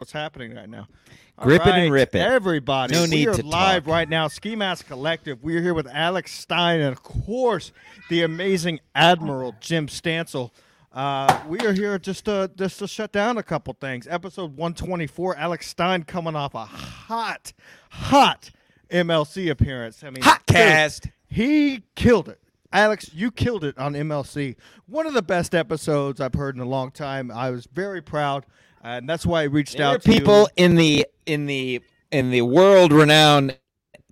what's happening right now. All Grip it and rip it. Everybody, No we need are to live talk. right now. Ski Mask Collective. We're here with Alex Stein and, of course, the amazing Admiral Jim Stansel. Uh, we are here just to just to shut down a couple things. Episode 124. Alex Stein coming off a hot, hot MLC appearance. I mean, Hot dude, cast. he killed it. Alex, you killed it on MLC. One of the best episodes I've heard in a long time. I was very proud, Uh, and that's why I reached There are out to people you. in the in the in the world renowned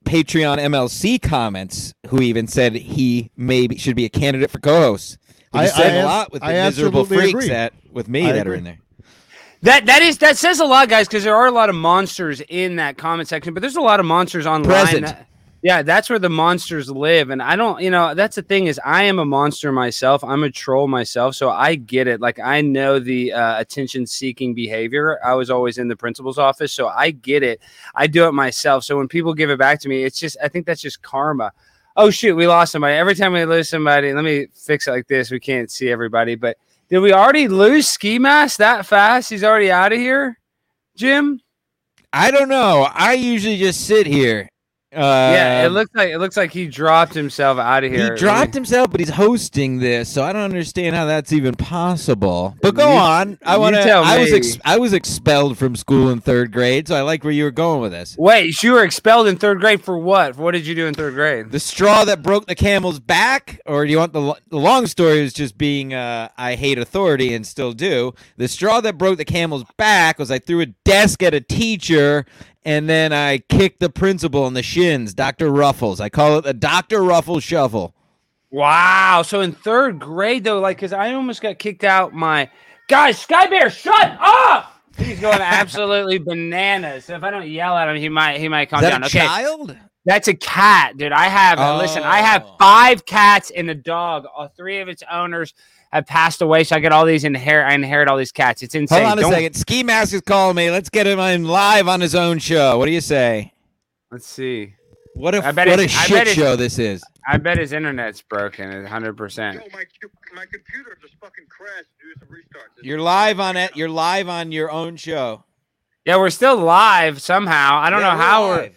Patreon MLC comments who even said he maybe should be a candidate for co-host. I- I, said I a lot with the I miserable freaks agree. that with me I that agree. are in there. That that is that says a lot, guys, because there are a lot of monsters in that comment section, but there's a lot of monsters online. Present. That- yeah, that's where the monsters live, and I don't, you know, that's the thing is I am a monster myself. I'm a troll myself, so I get it. Like I know the uh, attention-seeking behavior. I was always in the principal's office, so I get it. I do it myself. So when people give it back to me, it's just I think that's just karma. Oh shoot, we lost somebody. Every time we lose somebody, let me fix it like this. We can't see everybody, but did we already lose Ski Mask that fast? He's already out of here, Jim. I don't know. I usually just sit here. Uh, yeah, it looks like it looks like he dropped himself out of here. He dropped himself, but he's hosting this, so I don't understand how that's even possible. But go You- on. I want to. I was ex- I was expelled from school in third grade, so I like where you were going with this. Wait, you were expelled in third grade for what? For what did you do in third grade? The straw that broke the camel's back, or do you want the lo- the long story? Is just being uh, I hate authority and still do. The straw that broke the camel's back was I threw a desk at a teacher, and then I kick the principal in the shins, Doctor Ruffles. I call it the Doctor Ruffles shuffle. Wow. So in third grade though, like, cause I almost got kicked out. My guys, Sky Bear, shut up! He's going absolutely bananas. So if I don't yell at him, he might he might calm down. a okay, child? that's a cat, dude. I have uh, listen. I have Oh. five cats and a dog. All three of its owners have passed away, so I get all these inherit. I inherit all these cats. It's insane. Hold on a Don't- second. Ski Mask is calling me. Let's get him in live on his own show. What do you say? Let's see. What a I bet what a it's- I shit bet it's- show this is. I bet his internet's broken. hundred percent. Yo, my cu- my computer just fucking crashed. Do some restarts. You're live on it. You're live on your own show. Yeah, we're still live somehow. I don't Yeah, know how we're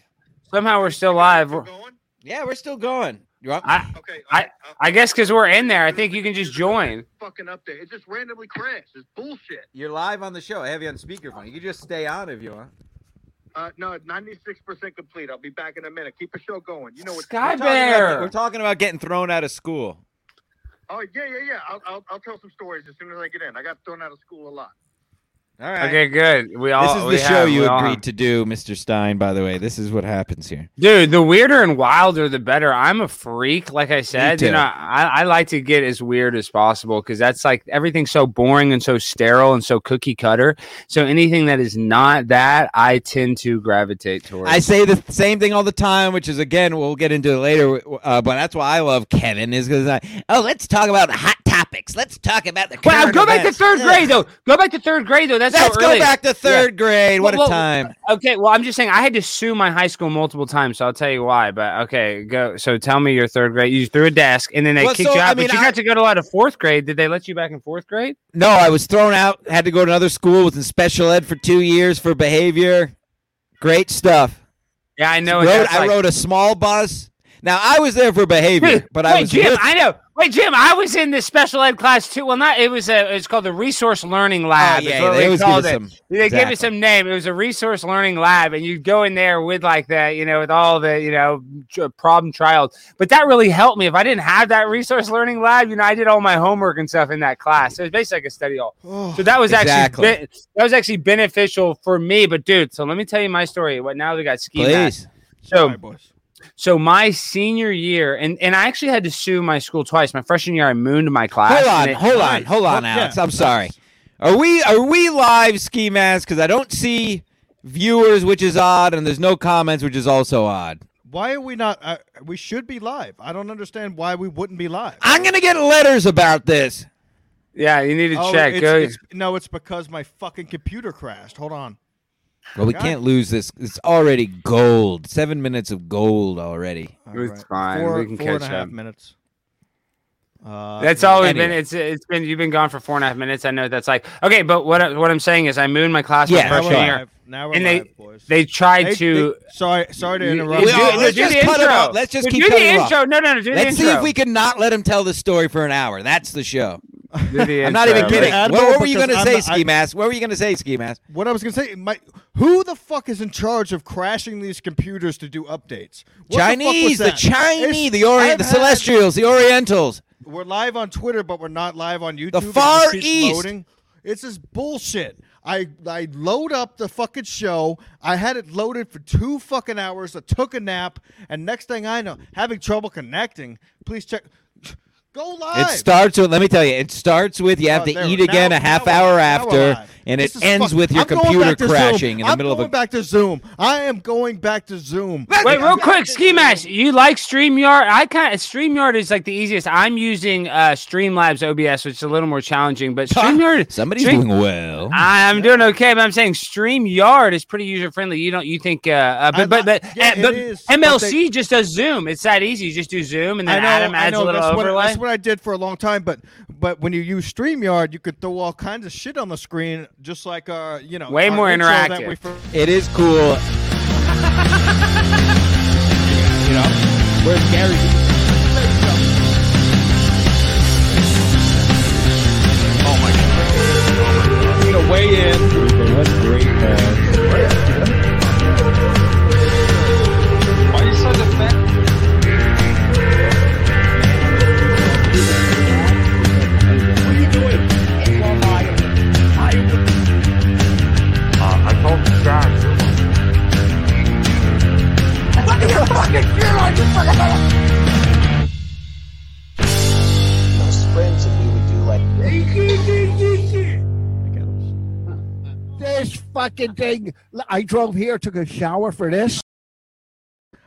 somehow we're still live. We're We're- going. Yeah, we're still going. You want- I Okay. I- I guess because we're in there, I think you can just join. Fucking update. It just randomly crashed. It's bullshit. You're live on the show. I have you on speakerphone. You can just stay on if you want. Uh, no, ninety six percent complete. I'll be back in a minute. Keep the show going. You know what? Sky We're talking about- Bear. we're talking about getting thrown out of school. Oh yeah, yeah, yeah. I'll, I'll I'll tell some stories as soon as I get in. I got thrown out of school a lot. All right. Okay, good. We all This is we the show have- you we all agreed have- to do, Mr. Stein, by the way. This is what happens here. Dude, the weirder and wilder, the better. I'm a freak, like I said. too. You know, I, I like to get as weird as possible because that's like everything's so boring and so sterile and so cookie cutter. So anything that is not that, I tend to gravitate towards. I say the same thing all the time, which is again we'll get into it later. Uh, but that's why I love Kevin is because I oh let's talk about hot topics. Let's talk about the. Current go back to third grade though. Go back to third grade though. That's Let's so go back to third grade. What Well, a time! Okay, well, I'm just saying I had to sue my high school multiple times, so I'll tell you why. But okay, go. So tell me your third grade. You threw a desk, and then they Well, kicked so, you out. I mean, but you I- got to go to a lot of fourth grade. Did they let you back in fourth grade? No, I was thrown out. Had to go to another school. Was in special ed for two years for behavior. Great stuff. Yeah, I know. Rode, I like. rode a small bus. Now I was there for behavior, but I wait, was Jim. with- I know. Wait, Jim. I was in this special ed class too. Well, not. It was a. It's called the Resource Learning oh, Lab. Oh, is yeah, what they always give called it. some. They gave exactly. it some name. It was a resource learning lab, and you'd go in there with like that, you know, with all the, you know, problem trials. But that really helped me. If I didn't have that resource learning lab, you know, I did all my homework and stuff in that class. So it was basically like a study hall. Oh, so that was Exactly. actually be- that was actually beneficial for me. But dude, so let me tell you my story. What now we got ski mask. Please. So All right, boys. So my senior year, and and I actually had to sue my school twice. My freshman year, I mooned my class. Hold on, it- hold on, hold on, Well, yeah, Alex. I'm nice. sorry. Are we are we live ski mask? Because I don't see viewers, which is odd, and there's no comments, which is also odd. Why are we not? Uh, we should be live. I don't understand why we wouldn't be live. I'm gonna get letters about this. Yeah, you need to Oh, check. it's- it's- no, it's because my fucking computer crashed. Hold on. Well, we God. can't lose this. It's already gold. Seven minutes of gold already. All It's fine. Four, We can four and catch a half up. minutes. Uh, That's always anyway. been. It's it's been. You've been gone for four and a half minutes. I know that's like. Okay, but what I- what I'm saying is, I mooned my class Yeah, Now freshman we're sure. year. live. Now we're And they- live, boys. They tried They- to. they- sorry, sorry to You- interrupt. you We- do- oh, no, let's do just the cut him intro. off. Let's just Do keep the cutting off. No, no, no. Do Let's the see if we can not let him tell the story for an hour. That's the show. Do the I'm not even kidding. Admiral, What, what were you going to say, not- Ski I- Mask? What were you going to say, Ski Mask? What I was gonna say, my, who the fuck is in charge of crashing these computers to do updates? What the Chinese, the, that? Chinese, It's- the Orient, the I've had- Celestials, the Orientals. We're live on Twitter, but we're not live on YouTube. The Far keeps East. Loading. It's this bullshit. I I load up the fucking show. I had it loaded for two fucking hours. I took a nap, and next thing I know, having trouble connecting. Please check. Go live. It starts with, let me tell you, it starts with you have Oh, to eat now- again a half hour. Now after. And This it is ends fuck- with your I'm computer back to Zoom. crashing in the I'm middle of going a. back to Zoom. I am going back to Zoom. Wait, real quick, Ski Mask. You like StreamYard? I kind of StreamYard is like the easiest. I'm using uh, Streamlabs OBS, which is a little more challenging, but StreamYard. Somebody's Stream- doing well. I'm doing okay, but I'm saying StreamYard is pretty user friendly. You don't, you think, uh, uh but but but, yeah, uh, but is, but MLC just does Zoom. It's that easy. You just do Zoom, and I then know, Adam adds know. a little that's what, overlay. that's what I did for a long time. But but when you use Streamyard, you could throw all kinds of shit on the screen, just like uh, you know, Way more interactive. we fir- It is cool. you know, where's Gary? Oh my god! You know, weigh in. That's great, Why fucking thing. I drove here, took a shower for this.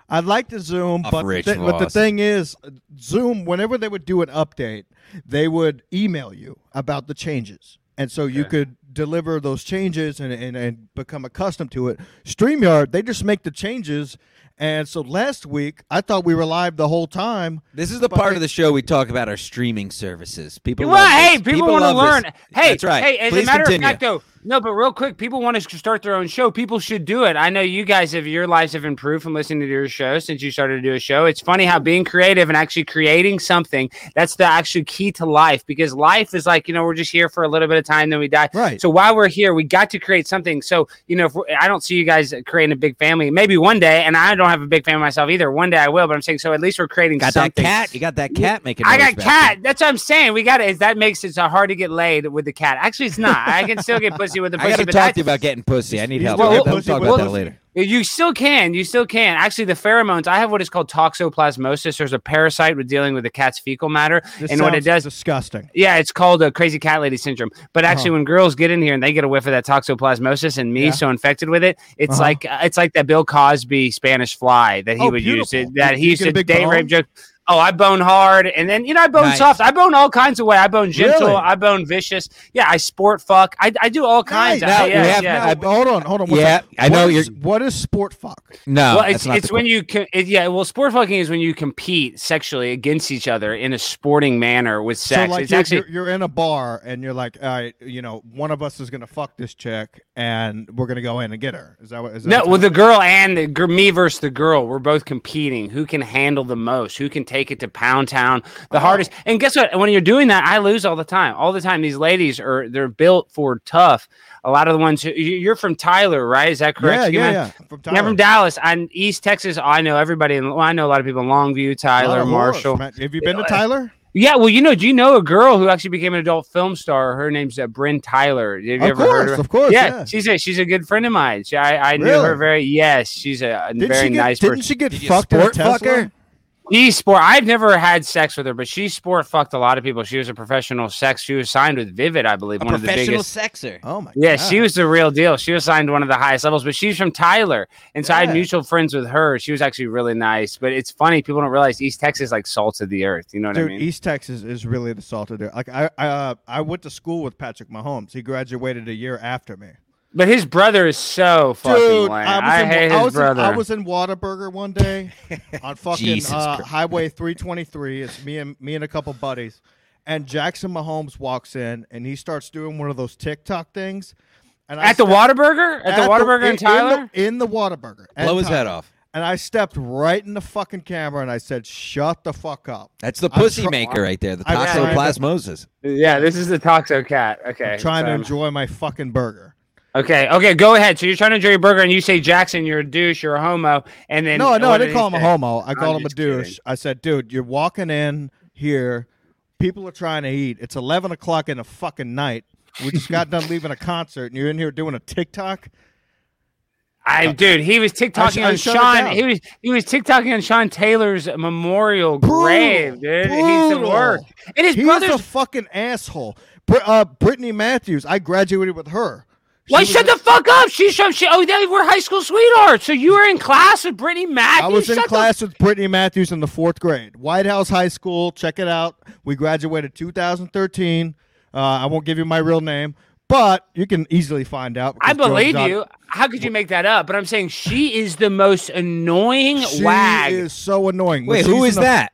I'd like to Zoom, but, Rich the, but the thing is, Zoom. Whenever they would do an update, they would email you about the changes, and so you could deliver those changes and, and and become accustomed to it. Streamyard, they just make the changes, and so last week I thought we were live the whole time. This is the part they- of the show we talk about our streaming services. People, well, love hey, this. people, want to learn. this. Hey, that's right. Hey, as Please a matter continue. of fact, though, no, but real quick, people want to start their own show. People should do it. I know you guys have your lives have improved from listening to your show since you started to do a show. It's funny how being creative and actually creating something that's the actual key to life because life is like you know we're just here for a little bit of time then we die. Right. So while we're here, we got to create something. So you know, if I don't see you guys creating a big family. Maybe one day, and I don't have a big family myself either. One day I will, but I'm saying so. At least we're creating got something. that cat. You got that cat making. I got cat. That's what I'm saying. We got it. That makes it so hard to get laid with the cat. Actually, it's not. I can still get pussy with the there. I pussy. got to but talk to you about getting pussy. I need He's help. got We'll, we'll talk about that later. You still can. You still can. Actually, the pheromones. I have what is called toxoplasmosis. There's a parasite with dealing with the cat's fecal matter, This and what it does. disgusting. Yeah, it's called a crazy cat lady syndrome. But actually, Uh-huh. when girls get in here and they get a whiff of that toxoplasmosis, and me Yeah. so infected with it, it's Uh-huh. like it's like that Bill Cosby Spanish fly that he Oh, would use. It, that You- he used a to big date rape joke. Oh, I bone hard, and then you know I bone Nice. soft. I bone all kinds of way. I bone gentle. Really? I bone vicious. Yeah, I sport fuck. I, I do all kinds. Nice. of Now, yeah, have- yeah. Now, hold on, hold on. one Yeah, second. I know What is- you're- What is sport fuck? No, well, it's it's the when you co- it, yeah. Well, sport fucking is when you compete sexually against each other in a sporting manner with sex. So like it's you're, actually you're, you're in a bar and you're like, all right, you know, one of us is gonna fuck this chick and we're gonna go in and get her. Is that what? Is that no. Well, the girl and the me versus the girl. We're both competing. Who can handle the most? Who can take it to Pound Town the Oh. hardest? And guess what? When you're doing that, I lose all the time. All the time. These ladies are they're built for tough. A lot of the ones who you- you're from Tyler, right? Is that correct? yeah, yeah, yeah. From Yeah, from Dallas. I'm East Texas. I know everybody. In, well, I know a lot of people in Longview, Tyler, Tyler Marshall. Have you been to Tyler? Yeah, well, you know, do you know a girl who actually became an adult film star? Her name's uh, Bryn Tyler. Have you Of ever heard course, of her? of course. yeah, Yeah. she's a she's a good friend of mine. She, I I knew her very. Yes, she's a, a very she get, nice Didn't person. she get Did fucked in a sport Tesla? fucker? She sport. I've never had sex with her, but she sport fucked a lot of people. She was a professional sex. She was signed with Vivid, I believe, A one of the professional biggest. sexer. Oh my. God. Yeah, God. she was the real deal. She was signed to one of the highest levels, but she's from Tyler, and so I had mutual friends with her. She was actually really nice. But it's funny people don't realize East Texas is like salt of the earth. You know what Dude, I mean? Dude, East Texas is really the salt of there. Like I, I, uh, I went to school with Patrick Mahomes. He graduated a year after me. But his brother is so fucking Dude, lame. I was, I, in, hate I his was in- brother. I was in Whataburger one day on fucking uh, Highway 323. It's me and me and a couple buddies, and Jackson Mahomes walks in and he starts doing one of those TikTok things. And I at the stepped- Whataburger? At, the Whataburger in, Tyler? the, in the Whataburger, and Blow his head off. And I stepped right in the fucking camera and I said, "Shut the fuck up." That's the I'm pussy try- maker right there, the I'm to- toxoplasmosis. yeah, this is the Toxo Cat. Okay. I'm trying to enjoy my fucking burger. Okay, okay, go ahead. So you're trying to enjoy your burger, and you say Jackson, you're a douche, you're a homo, and then No, no, I didn't did call him a homo. I called him a just kidding. douche. I said, dude, you're walking in here. People are trying to eat. It's 11 o'clock in the fucking night. We just got done leaving a concert, and you're in here doing a TikTok. I, dude, he was TikToking I on shut Sean. He was he was TikToking on Sean Taylor's memorial Brutal, grave, dude. He's the brutal. worst. And his He's brother's. a fucking asshole. Br- uh, Brittany Matthews, I graduated with her. She Why was shut the fuck up? She's from. She, oh, they were high school sweethearts. So you were in class with Brittany Matthews. I was in Shut the class with Brittany Matthews in the fourth grade. Whitehouse High School. Check it out. We graduated 2013. Uh, I won't give you my real name, but you can easily find out. I because Joe's believe not- you. How could you make that up? But I'm saying she is the most annoying She wag. She is so annoying. Wait, When who she's is in the- that?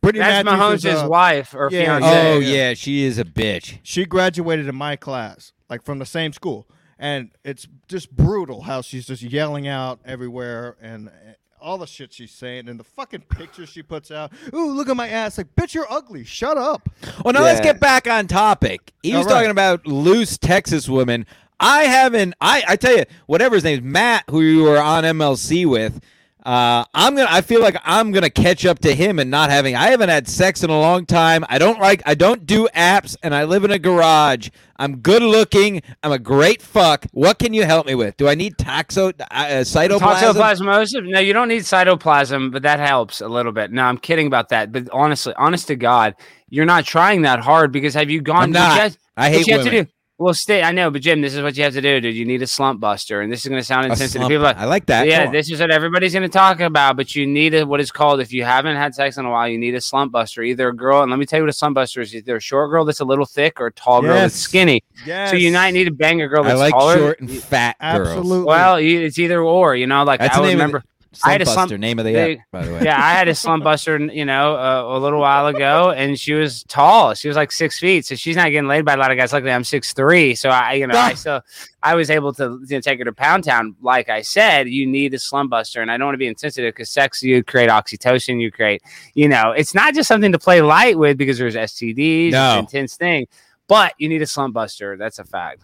Brittany That's Matthews is, Mahomes' uh, wife or yeah, fiance. yeah, Oh yeah. yeah, she is a bitch. She graduated in my class, like from the same school, and it's just brutal how she's just yelling out everywhere and. uh, All the shit she's saying and the fucking pictures she puts out. Ooh, look at my ass! Like, bitch, you're ugly. Shut up. Well, now let's get back on topic. He was All right. talking about loose Texas women. I haven't. I I tell you, whatever his name is, Matt, who you were on MLC with. Uh, I'm gonna. I feel like I'm gonna catch up to him and not having. I haven't had sex in a long time. I don't like. I don't do apps, and I live in a garage. I'm good looking. I'm a great fuck. What can you help me with? Do I need toxo uh, cytoplasm? Toxoplasmosis? No, you don't need cytoplasm, but that helps a little bit. No, I'm kidding about that. But honestly, honest to God, you're not trying that hard because have you gone? I'm what you not. have- I what hate you have to women. Do. Well, stay. I know, but Jim, this is what you have to do, dude. You need a slump buster, and this is going to sound A insensitive. slump- People like, I like that. yeah, this is what everybody's going to talk about. But you need a, what is called if you haven't had sex in a while, you need a slump buster. Either a girl, and let me tell you what a slump buster is: either a short girl that's a little thick or a tall girl that's skinny. Yes. So you might need to bang a girl I like taller. short and fat girls. Absolutely. Well, you, it's either or. You know, like That's I the would name remember. Slump I had a slump- buster, name of the they- app, by the way. yeah, I had a slump buster, you know, uh, a little while ago, and she was tall. She was like six feet, so she's not getting laid by a lot of guys. Luckily, I'm six three, so I, you know, I still, I was able to you know, take her to Pound Town. Like I said, you need a slump buster, and I don't want to be insensitive because sex, you create oxytocin, you create, you know, it's not just something to play light with because there's STDs, No. it's an intense thing, but you need a slump buster. That's a fact.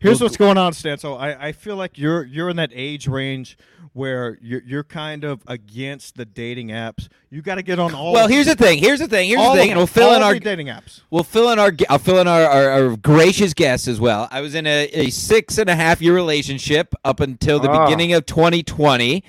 Here's what's going on, Stan. So I, I feel like you're you're in that age range where you're you're kind of against the dating apps. You got to get on all. Well, here's the thing. Here's the thing. Here's the thing, and we'll fill in our dating apps. We'll fill in our. I'll fill in our, our, our gracious guests as well. I was in a, a six and a half year relationship up until the Oh. beginning of 2020.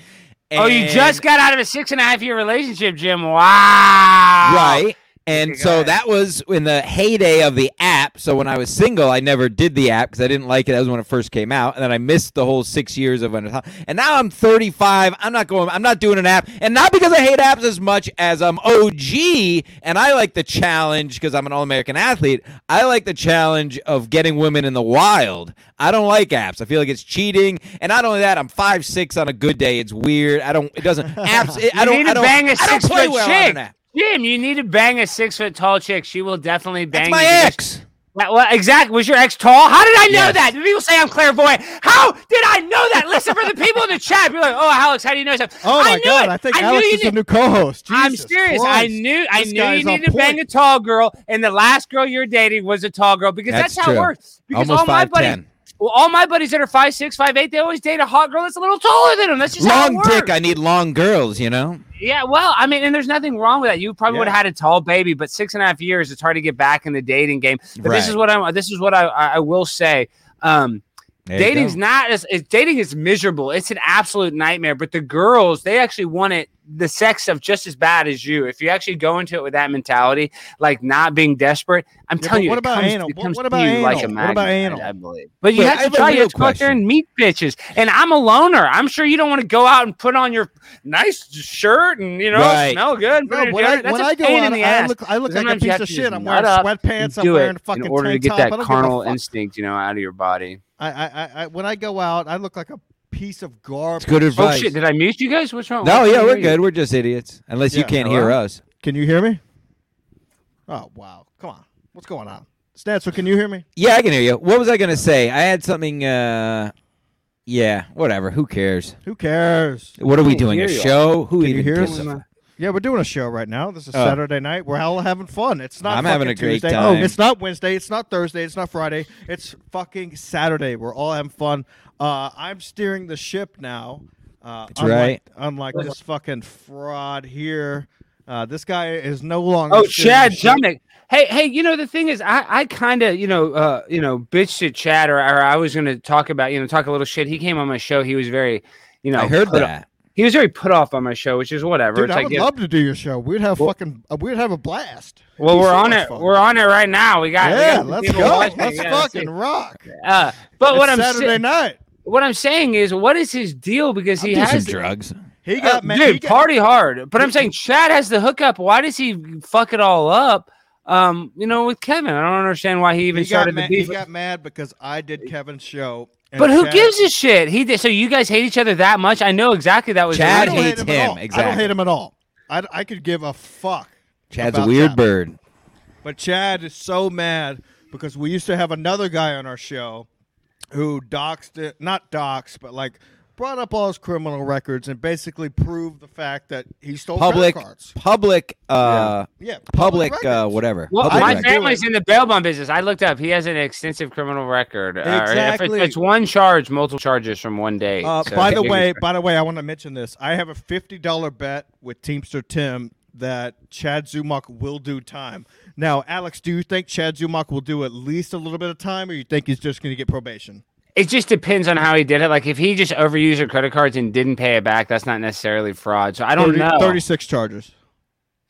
oh, you just got out of a six and a half year relationship, Jim. Wow. right. And so ahead. that was in the heyday of the app. So when I was single, I never did the app because I didn't like it. That was when it first came out, and then I missed the whole six years of it. And now I'm 35. I'm not going. I'm not doing an app, and not because I hate apps as much as I'm OG, and I like the challenge because I'm an All-American athlete. I like the challenge of getting women in the wild. I don't like apps. I feel like it's cheating, and not only that, I'm five six on a good day. It's weird. I don't. It doesn't. Apps. It, I don't. I don't. bang a I don't play well chick. on an app. Jim, you need to bang a six foot tall chick. She will definitely bang That's my you ex. Well, well, exactly. Was your ex tall? How did I know Yes. that? People say I'm clairvoyant. How did I know that? Listen for the people in the chat. You're like, oh, Alex, how do you know stuff? Oh I my knew god! it. I think I Alex is a new co-host. I'm Jesus serious. I Christ. knew. I This knew you needed to bang a tall girl, and the last girl you're dating was a tall girl because that's, That's how it works. Because Almost all my buddies. Well, all my buddies that are five six, five eight, they always date a hot girl that's a little taller than them. That's just Long dick. I need long girls. You know. Yeah, well, I mean, and there's nothing wrong with that. You probably would have had a tall baby, but six and a half years, it's hard to get back in the dating game. But this is what I'm. This is what I I, I will say. Um, There dating's not as it, dating is miserable. It's an absolute nightmare. But the girls, they actually want it the sex stuff just as bad as you. If you actually go into it with that mentality, like not being desperate, I'm Yeah, telling you, what about comes, anal? What- what about you like anal? What about anal? I believe. But you Wait, have to try. You have to go out there and meet bitches. And I'm a loner. I'm sure you don't want to go out and put on your nice shirt and you know Right. smell good. No, when I. That's when I go pain on, in the I ass. look, I look like a piece of shit. I'm wearing sweatpants. I'm wearing fucking in order to get that I don't a carnal instinct, you know, out of your body. I, I, I, I when I go out, I look like a piece of garbage. It's good Oh advice. shit! Did I mute you guys? What's wrong? no, Why yeah, can't we're hear you? good. We're just idiots. Unless you can't hello? hear us. Can you hear me? Oh wow! Come on, what's going on? Stancil, can you hear me? Yeah, I can hear you. What was I gonna say? I had something. uh Yeah, whatever. Who cares? Who cares? What are we doing? A show? Who Can you even hear gives us? A f- Yeah, we're doing a show right now. This is Oh. Saturday night. We're all having fun. It's not. I'm having fucking a great Tuesday. time. It's not Wednesday. It's not Thursday. It's not Friday. It's fucking Saturday. We're all having fun. Uh, I'm steering the ship now. Uh, That's unlike, right. Unlike this fucking fraud here. Uh, this guy is no longer. Oh, steering Chad the ship. Jumnick. Hey, hey, you know the thing is, I, I kind of, you know, uh, you know, bitched at Chad, or, or I was going to talk about, you know, talk a little shit. He came on my show. He was very, you know, I heard put- that. He was very put off on my show, which is whatever. Dude, it's I like, would yeah, love to do your show. We'd have Well- fucking. Uh, we'd have a blast. Well, we're so on it. fun. We're on it right now. We got, we Yeah, got let's go. watching. Let's Yeah, let's fucking rock. Uh, but It's what I'm Saturday saying, night. what I'm saying is, what is his deal? Because he Do some has drugs. He Uh, got ma- dude, he got- party hard. But I'm saying Chad has the hookup. Why does he fuck it all up? Um, you know, with Kevin, I don't understand why he even he started ma- the he got mad because I did Kevin's show. And But who Chad- gives a shit? He did. So you guys hate each other that much? I know exactly that was. the I Chad don't hate hates him, at him, all. I don't hate him at all. I, I could give a fuck. Chad's a weird that. bird. But Chad is so mad because we used to have another guy on our show who doxed it, not doxed, but like brought up all his criminal records and basically proved the fact that he stole Public, cards. public, uh, Yeah, public, uh, whatever. Well, Public my record. family's in the bail bond business. I looked up. He has an extensive criminal record. Uh, Exactly. it's, it's one charge, multiple charges from one day. Uh, So- by the way, by the way, I want to mention this. I have a fifty dollar bet with Teamster Tim that Chad Zumock will do time. Now, Alex, do you think Chad Zumock will do at least a little bit of time, or you think he's just going to get probation? It just depends on how he did it. Like if he just overused your credit cards and didn't pay it back, that's not necessarily fraud. So I don't 30 know. 36 charges.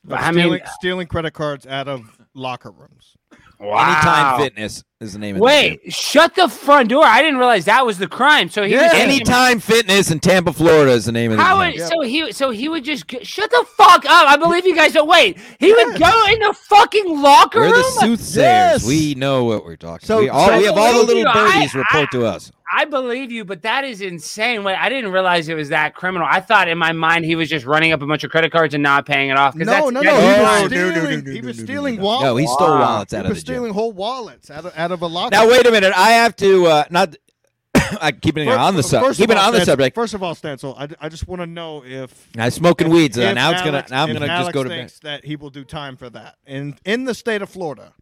Of I mean- stealing, stealing credit cards out of locker rooms. Wow. Anytime Fitness is the name of the Wait, shut the front door. I didn't realize that was the crime. So he Yeah. was gym. Anytime Fitness in Tampa, Florida is the name of the How gym. would, so he so he would just g- shut the fuck up. I believe you guys don't wait. He would go in the fucking locker We're the soothsayers. Yes. We know what we're talking. So- we, all, so we have all the little you. I- birdies report I- to us. I believe you, but that is insane. Wait, I didn't realize it was that criminal. I thought in my mind he was just running up a bunch of credit cards and not paying it off. 'cause No, that's, no, no. that's He was no, stealing, no, no, he was no, no, stealing wallets. No, he stole Wow. wallets he out of was the gym. stealing whole wallets out of, out of a locker Now wait a minute. I have to uh, not. I keeping it First- on the sub. first of Keeping it on the subject. First of all, Stancil, I, I just want to know if I'm smoking if- weeds. If now it's gonna. Now I'm gonna just go to bed. that he will do time for that in in the state of Florida.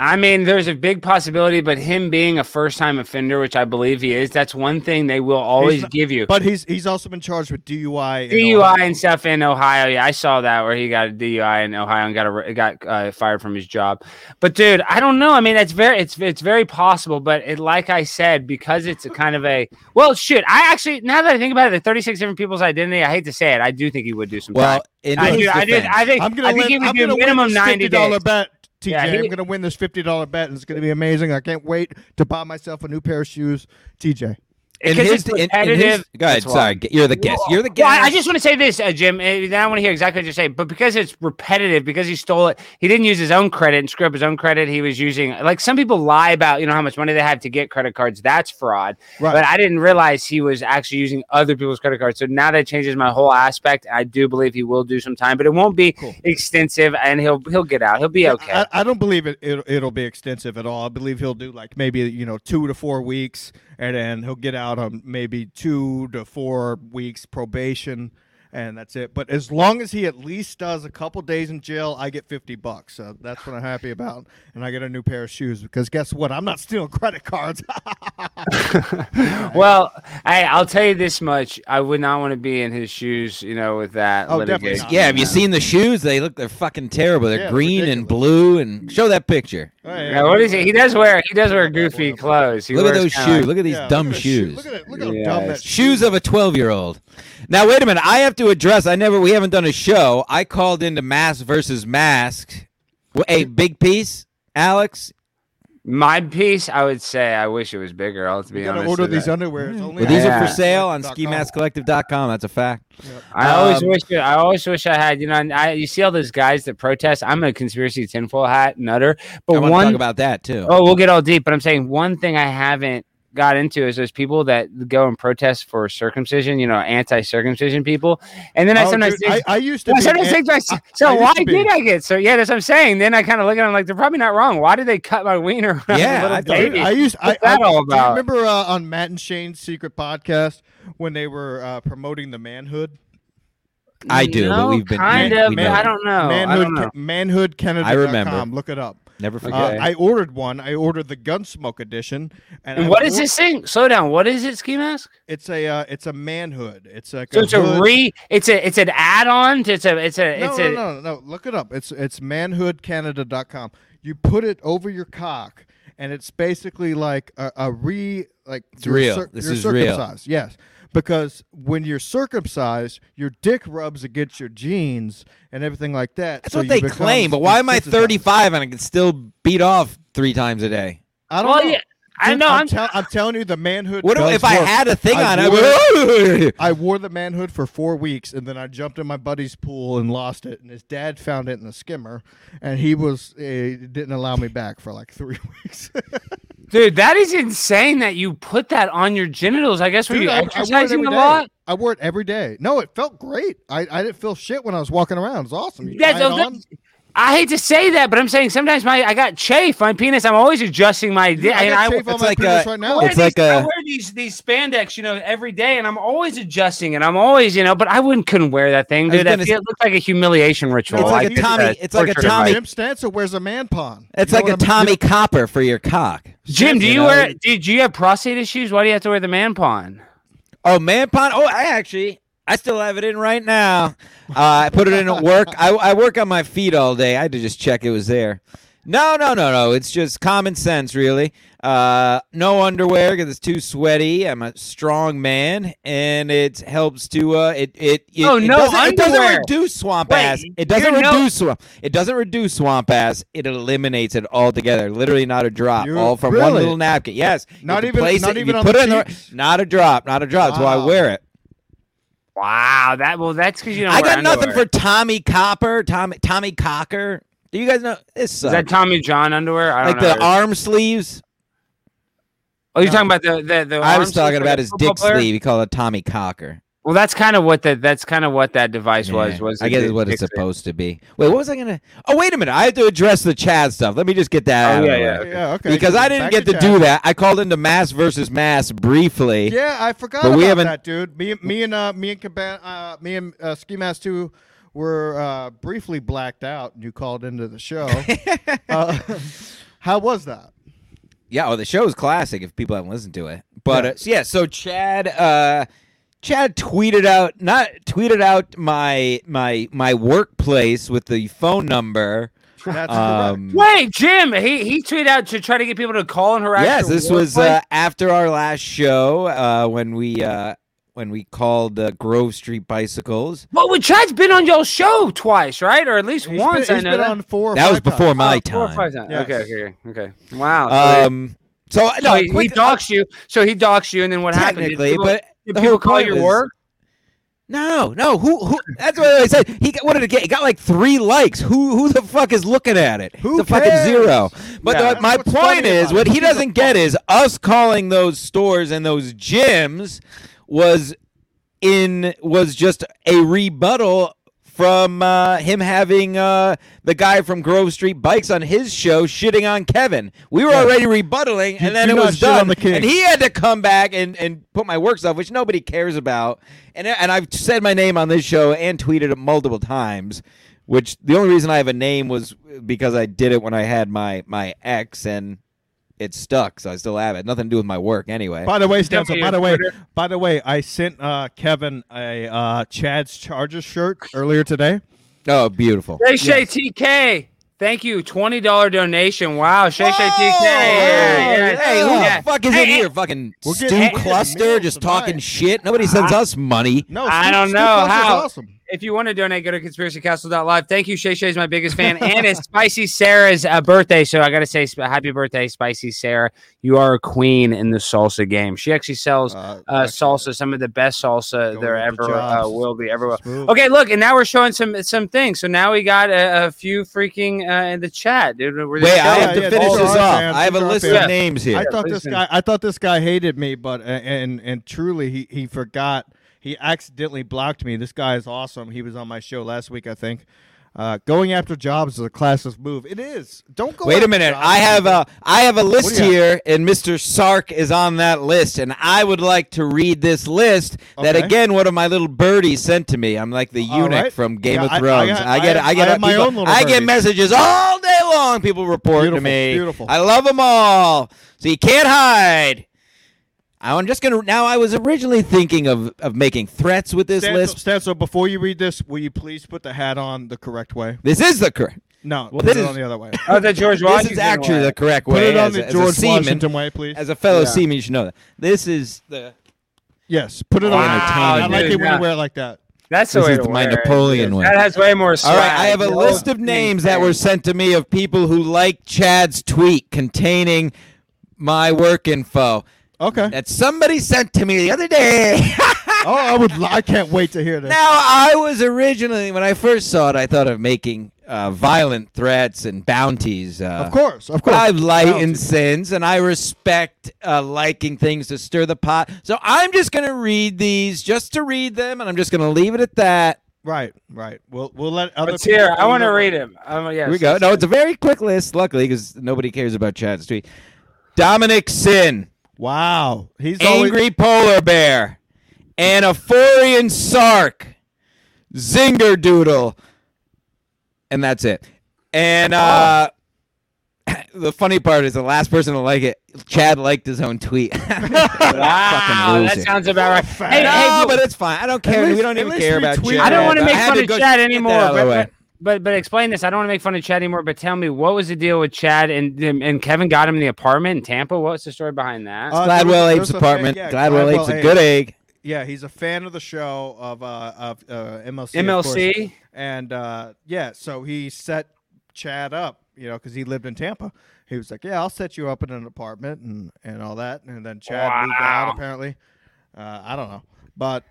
I mean, there's a big possibility, but him being a first time offender, which I believe he is, that's one thing they will always not- give you. But he's he's also been charged with DUI. DUI and stuff in Ohio. Yeah, I saw that where he got a DUI in Ohio and got a, got uh, fired from his job. But dude, I don't know. I mean, it's very it's it's very possible. But it, like I said, because it's a kind of a well, shit. I actually now that I think about it, the 36 different people's identity. I hate to say it, I do think he would do some Well, time. in I, do, I did. defense- I think. I'm gonna I think win. he would I'm do gonna win minimum this 90 fifty dollar days. bet. TJ, Yeah, he- I'm gonna win this fifty dollar bet, and it's gonna be amazing. I can't wait to buy myself a new pair of shoes. TJ, Because his, it's in his- repetitive. go ahead. Sorry, you're the guest. You're the guest. Well, I just want to say this, uh, Jim. And then I want to hear exactly what you're saying. But because it's repetitive, because he stole it, he didn't use his own credit and screw up his own credit. He was using like some people lie about you know how much money they have to get credit cards. That's fraud. Right. But I didn't realize he was actually using other people's credit cards. So now that changes my whole aspect. I do believe he will do some time, but it won't be Cool. extensive, and he'll he'll get out. He'll be okay. I, I don't believe it, it. It'll be extensive at all. I believe he'll do like maybe you know two to four weeks, and then he'll get out on maybe two to four weeks probation, and that's it. But as long as he at least does a couple days in jail, I get fifty bucks. So that's what I'm happy about, and I get a new pair of shoes because guess what? I'm not stealing credit cards. well, hey, I'll tell you this much: I would not want to be in his shoes. You know, with that. Oh, definitely not. yeah, have you seen the shoes? They look. They're fucking terrible. They're Yeah, green and blue. And show that picture. Yeah, what is it? He does wear he does wear goofy clothes. He Look at those shoes. like- Look at these Yeah, dumb at the shoe- shoes. Look at it. Look how dumb that Shoes of a 12 year old. Now, wait a minute. I have to address, I never, we haven't done a show. I called into Mask versus Mask. Well, Hey, big piece, Alex. My piece, I would say, I wish it was bigger. I'll to be You gotta honest. order with these that. underwear. It's only Well, these are for sale on dot com. skimaskcollective.com. That's a fact. I always Um, wish I always wish I had. You know, I you see all those guys that protest. I'm a conspiracy tinfoil hat nutter, but I want to one talk about that too. Oh, we'll get all deep, but I'm saying one thing I haven't got into is those people that go and protest for circumcision. You know, anti-circumcision people. And then I Oh, sometimes dude, think, I, I used to I be. sometimes an- think to myself, so I why did I get so? Yeah, that's what I'm saying. Then I kind of look at them like they're probably not wrong. Why did they cut my wiener? I Yeah, I thought- I used. I, that I, all do you about? remember uh, on Matt and Shane's secret podcast when they were uh, promoting the manhood? I do, but we've been- kind we of. know. I don't know. I manhood, don't know. manhoodcanada.com. I remember. Look it up. Never Uh, forget. Okay. I ordered one. I ordered the Gunsmoke edition. And And what is or- this thing? Slow down. What is it, Ski Mask? It's a uh, it's a manhood. It's like So a it's a re. It's a. It's an add-on. It's a. It's a. No, It's no, a. no, no, no. Look it up. It's it's manhoodcanada.com. You put it over your cock, and it's basically like a, a re like It's you're real. cir- This you're is real. Yes, because when you're circumcised, your dick rubs against your jeans and everything like that. That's so what they claim, but why am I 35 and I can still beat off three times a day? I don't Well, know. yeah, I know. I'm, I'm. tell- I'm telling you, the manhood. What does if I work. had a thing I on it? wore- I'd I wore the manhood for four weeks, and then I jumped in my buddy's pool and lost it. And his dad found it in the skimmer, and he was uh, didn't allow me back for like three weeks. Dude, that is insane that you put that on your genitals. I guess were Dude, you I- I wore it exercising a day. lot? I wore it every day. No, it felt great. I, I didn't feel shit when I was walking around. It was awesome. You That's- try it that's- on. I hate to say that, but I'm saying sometimes my I got chafe my penis. I'm always adjusting my Dude, dick. I and got I, chafe on it's my like penis a- right now. It's these, like I a- wear these these spandex, you know, every day, and I'm always adjusting, and I'm always, you know, but I wouldn't couldn't wear that thing, dude. That feel, it looks like a humiliation ritual. It's like I a think Tommy- that's it's like a Tommy- device. Jim Stanza wears a man pawn. It's You like a what I mean? Tommy Copper for your cock. Jim, do You you know? wear? Do, do you have prostate issues? Why do you have to wear the man pawn? Oh, man pond. Oh, I actually, I still have it in right now. Uh, I put it in at work. I, I work on my feet all day. I had to just check it was there. No, no, no, no. It's just common sense, really. Uh, no underwear because it's too sweaty. I'm a strong man, and it helps to uh, it it. it Oh, it no doesn't, It doesn't reduce swamp Wait, ass. It doesn't you're no- reduce swamp. It doesn't reduce swamp ass. It eliminates it altogether. Literally, not a drop. You- all from one little napkin. Yes. Not even- not it, even on put the it in cheeks? Not a drop. Not a drop. That's why I wear it. Wow, that well, that's because you don't. I got nothing for Tommy Copper, Tommy Tommy Cocker. Do you guys know this? Is that Tommy John underwear? I don't like know. the arm sleeves. oh, you're talking about the the. the I was talking about his dick player? sleeve. He called it Tommy Cocker. Well, that's kind of what that. That's kind of what that device was. Yeah, Was I guess dick- it's what it's dick sleeve. supposed to be. Wait, what was I gonna? Oh, wait a minute. I have to address the Chad stuff. Let me just get that Oh, out of yeah, the yeah. way. Yeah, okay. Because I didn't get to Chad. do that. I called into Mask versus Mask briefly. Yeah, I forgot But about we haven't- that, dude. Me, me and uh, me and Caban, uh, me and uh, Ski Mask Two were uh, briefly blacked out. and You called into the show. uh, how was that? Yeah, oh, the show is classic if people haven't listened to it. But Yeah. yeah, uh, so, yeah, so Chad uh Chad tweeted out not tweeted out my my my workplace with the phone number. That's Um Wait, Jim. He he tweeted out to try to get people to call and harass. Yes, your this was uh, after our last show uh when we uh when we called uh, Grove Street Bicycles. Well, well, Chad's been on your show twice, right? Or at least He's once. been, I he's know been that. on four. or That was before times. my Oh, four or time. five times. Yes. Okay, okay, okay. Wow. So, Um so so no, he, he quick- doxed you. So he doxed you, and then what happened? Did technically, but did the people whole call your was- work? No, no. Who? Who? That's what I said. He got, what did it get? He got like three likes. Who? Who the fuck is looking at it? Who the fucking zero. But Yeah. the- my point is, what he Who gives a doesn't get is us calling those stores and those gyms was in was just a rebuttal from uh, him having uh, the guy from Grove Street Bikes on his show shitting on Kevin. We were Yeah. already rebuttaling, and then do it was done. And he had to come back and, and put my work stuff, which nobody cares about. And and I've said my name on this show and tweeted it multiple times. Which the only reason I have a name was because I did it when I had my my ex, and it stuck, so I still have it. Nothing to do with my work anyway. By the way, Stanza, by the way, by the way, I sent uh, Kevin a uh, Chad's Chargers shirt earlier today. oh, beautiful. Shay Shay TK. Thank you. Twenty dollar donation. Wow, Shay Shay TK. Whoa! Yeah, yeah, Hey, who yeah. the fuck is Hey, in hey, here? Fucking We're Stu getting- Cluster just talking shit. Nobody sends us money. No, I Stu- don't Stu know Cluster's how. Awesome. If you want to donate, go to conspiracycastle.live. Thank you. Shay Shay's my biggest fan. and it's Spicy Sarah's uh, birthday. So I got to say, sp- happy birthday, Spicy Sarah. You are a queen in the salsa game. She actually sells Uh, uh, salsa, some of the best salsa there with the ever uh, will be, ever will. Smooth. Okay, look, and now we're showing some some things. So now we got a, a few freaking uh, in the chat, dude. We're Wait, I Yeah, have to yeah, finish this off. I have a these are our list fans. of names here. I thought please this guy. I thought this guy hated me, but and and truly, he he forgot. He accidentally blocked me. This guy is awesome. He was on my show last week, I think. Uh, going after jobs is a classless move. It is. Don't go. Wait after a minute. jobs, I have a I have a list here, and Mr. Sark is on that list, and I would like to read this list that Okay. again one of my little birdies sent to me. I'm like the eunuch right. from Game Yeah, of I- I Thrones. I, get I have- I get I have my people- own I get messages all day long. People report to me. beautiful. I love them all, so you can't hide. I'm just gonna now. I was originally thinking of of making threats with this Stan, list. Stan, so before you read this, will you please put the hat on the correct way? This is the correct. No, Well, put this it is- on the other way. Oh, the George Washington. This is actually way. the correct way. Put it on as the a, as a George seaman, Washington way, please. As a fellow Yeah. seaman, you should know that. This is the yes, put it on. Wow, I like dude, it when yeah. you wear it like that. That's the This way is to my wear it. Napoleon way. That has way more swag. All right, I have a The list of names that were sent to me of people who like Chad's tweet containing my work info Okay. that somebody sent to me the other day. oh, I would. I can't wait to hear this. now, I was originally when I first saw it, I thought of making uh, violent threats and bounties. Uh, of course, of course. I've lightened sins, and I respect uh, liking things to stir the pot. So I'm just going to read these, just to read them, and I'm just going to leave it at that. Right, right. We'll we'll let other. Let's hear. people I want to read him. Um, yes. Here we go. No, it's a very quick list, luckily, because nobody cares about Chad's tweet. Dominic Sin, Wow, he's always Angry Polar Bear, Anaphorian Sark, Zinger Doodle, and that's it. And uh, the funny part is the last person to like it, Chad liked his own tweet. Wow, that sounds about right. Hey, no, hey, but it's fine. I don't care. least- we don't even care about Chad. I don't want to make fun of Chad anymore. that out of the But, way. But, but but explain this. I don't want to make fun of Chad anymore. But tell me, what was the deal with Chad and and Kevin got him in the apartment in Tampa? What's the story behind that? Uh, there was- Gladwell there's Apes a fan- apartment. yeah, Gladwell Apes a good egg. Yeah, he's a fan of the show of uh of uh, MLC. of. MLC. and uh yeah, so he set Chad up, you know, because he lived in Tampa. He was like, "Yeah, I'll set you up in an apartment and and all that." And then Chad moved out. Apparently, uh, I don't know, but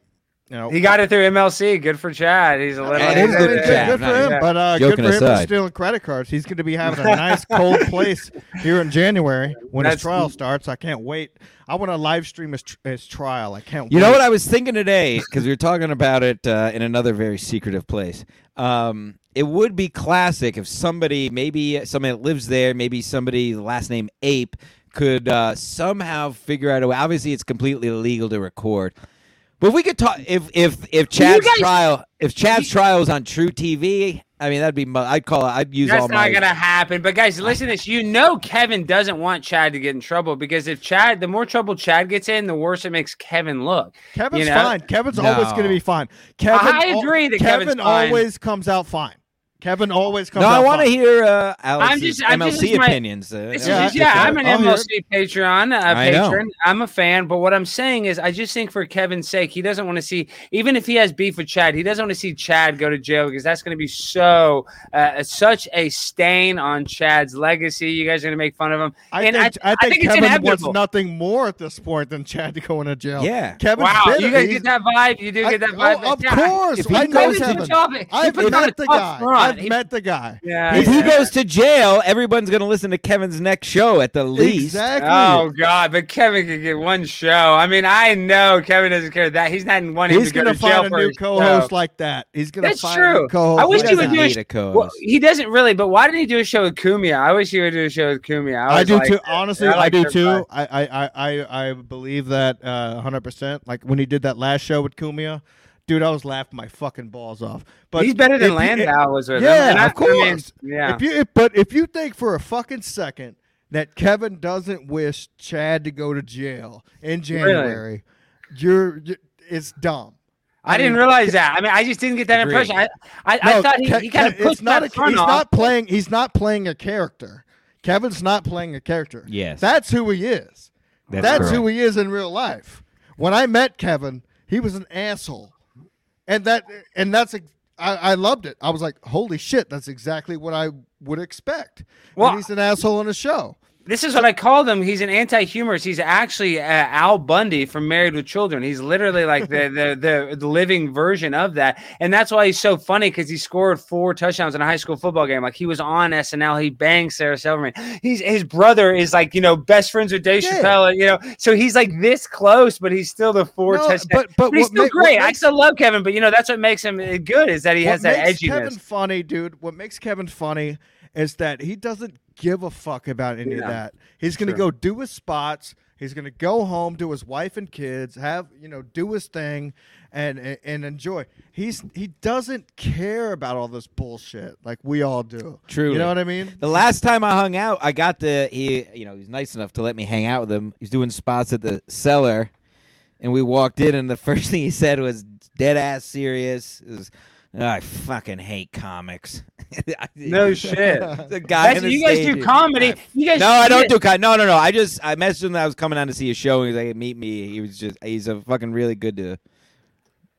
you know, He got it through MLC. Good for Chad. He's a little. It It is is good good, for Chad. good for him, Yeah. but uh, good Joking for him for stealing credit cards. He's going to be having a nice cold place here in January when his trial starts. I can't wait. I want to live stream his, his trial. I can't. You wait. know what I was thinking today because we were talking about it uh, in another very secretive place. Um, it would be classic if somebody, maybe somebody that lives there, maybe somebody last name Ape, could uh, somehow figure out a way. Obviously, it's completely illegal to record. But if we could talk, if if if Chad's guys- trial, if Chad's trial was on truTV, I mean that'd be. I'd call it. I'd use That's all That's not my. gonna happen. But guys, listen to this. You know Kevin doesn't want Chad to get in trouble because if Chad, the more trouble Chad gets in, the worse it makes Kevin look. Kevin's you know? fine. Kevin's always going to be fine. Kevin, I agree that Kevin Kevin's fine. always comes out fine. Kevin always comes no, out I want to hear uh, Alex's just- I'm just- MLC my- opinions. Uh, This Yeah, is, yeah, I- I'm an I'll hear MLC Patreon uh, I know. patron. I'm a fan, but what I'm saying is, I just think for Kevin's sake, he doesn't want to see, even if he has beef with Chad, he doesn't want to see Chad go to jail because that's going to be so uh, such a stain on Chad's legacy. You guys are going to make fun of him. I and think, I- I, I think think it's Kevin wants nothing more at this point than Chad to go into jail. Yeah. Kevin. wow, bitter. you guys He's- get that vibe? You do get that vibe? oh, of Yeah. course. If he I know goes to Kevin. the top- he I've met the guy. Front. I've He- met the guy. Yeah, If yeah. he goes to jail, everyone's going to listen to Kevin's next show at the least. Exactly. Oh God! But Kevin could get one show. I mean, I know Kevin doesn't care that he's not in one. He's gonna to jail find a new his co-host show. like that. He's gonna That's find true. new co-host. I wish He he would doesn't do a sh- a co-host. Well, he doesn't really, but why didn't he do a show with Cumia? I wish he would do a show with Cumia. I was do like too. that. Honestly, I I, do too. vibe. I, I, I, I, I believe that uh, 100%. Like when he did that last show with Cumia, dude, I was laughing my fucking balls off. But He's better than if you- Landau was with him. Yeah, And I- of I mean, course. yeah. If you, if, but if you think for a fucking second that Kevin doesn't wish Chad to go to jail in January, you're, you it's dumb. I, didn't mean, realize that. I mean, I just didn't get that Agreed. impression. I, I, I thought he, Ke- he kind of Ke- pushed it's not that a, he's off. not playing he's not playing a character. Kevin's not playing a character. Yes. That's who he is. That's That's, who he is in real life. When I met Kevin, he was an asshole. And that and that's ex- I, I loved it. I was like, holy shit, that's exactly what I would expect. Well- and he's an asshole in a show. This is what I call him. He's an anti-humorist. He's actually uh, Al Bundy from Married with Children. He's literally like the, the the the living version of that, and that's why he's so funny because he scored four touchdowns in a high school football game. Like he was on SNL. He banged Sarah Silverman. He's his brother is like you know best friends with Dave Yeah. Chappelle. You know, so he's like this close, but he's still the four No, touchdowns. but but But he's still ma- great. I still love Kevin, but you know that's what makes him uh, good is that he has that makes edginess. Kevin funny, dude. What makes Kevin funny is that he doesn't give a fuck about any of that. He's gonna Sure. go do his spots. He's gonna go home to his wife and kids, have you know, do his thing, and and, and enjoy. He's he doesn't care about all this bullshit like we all do. True. you know what I mean? The last time I hung out, I got the he. You know, he's nice enough to let me hang out with him. He's doing spots at the cellar, and we walked in, and the first thing he said was dead ass serious. It was, Oh, I fucking hate comics. No shit. the guy. That's, you guys do comedy. You guys No, I don't do con- no, no, no. I just I messaged him that I was coming down to see a show. And he was like, "Meet me." He was just he's a fucking really good to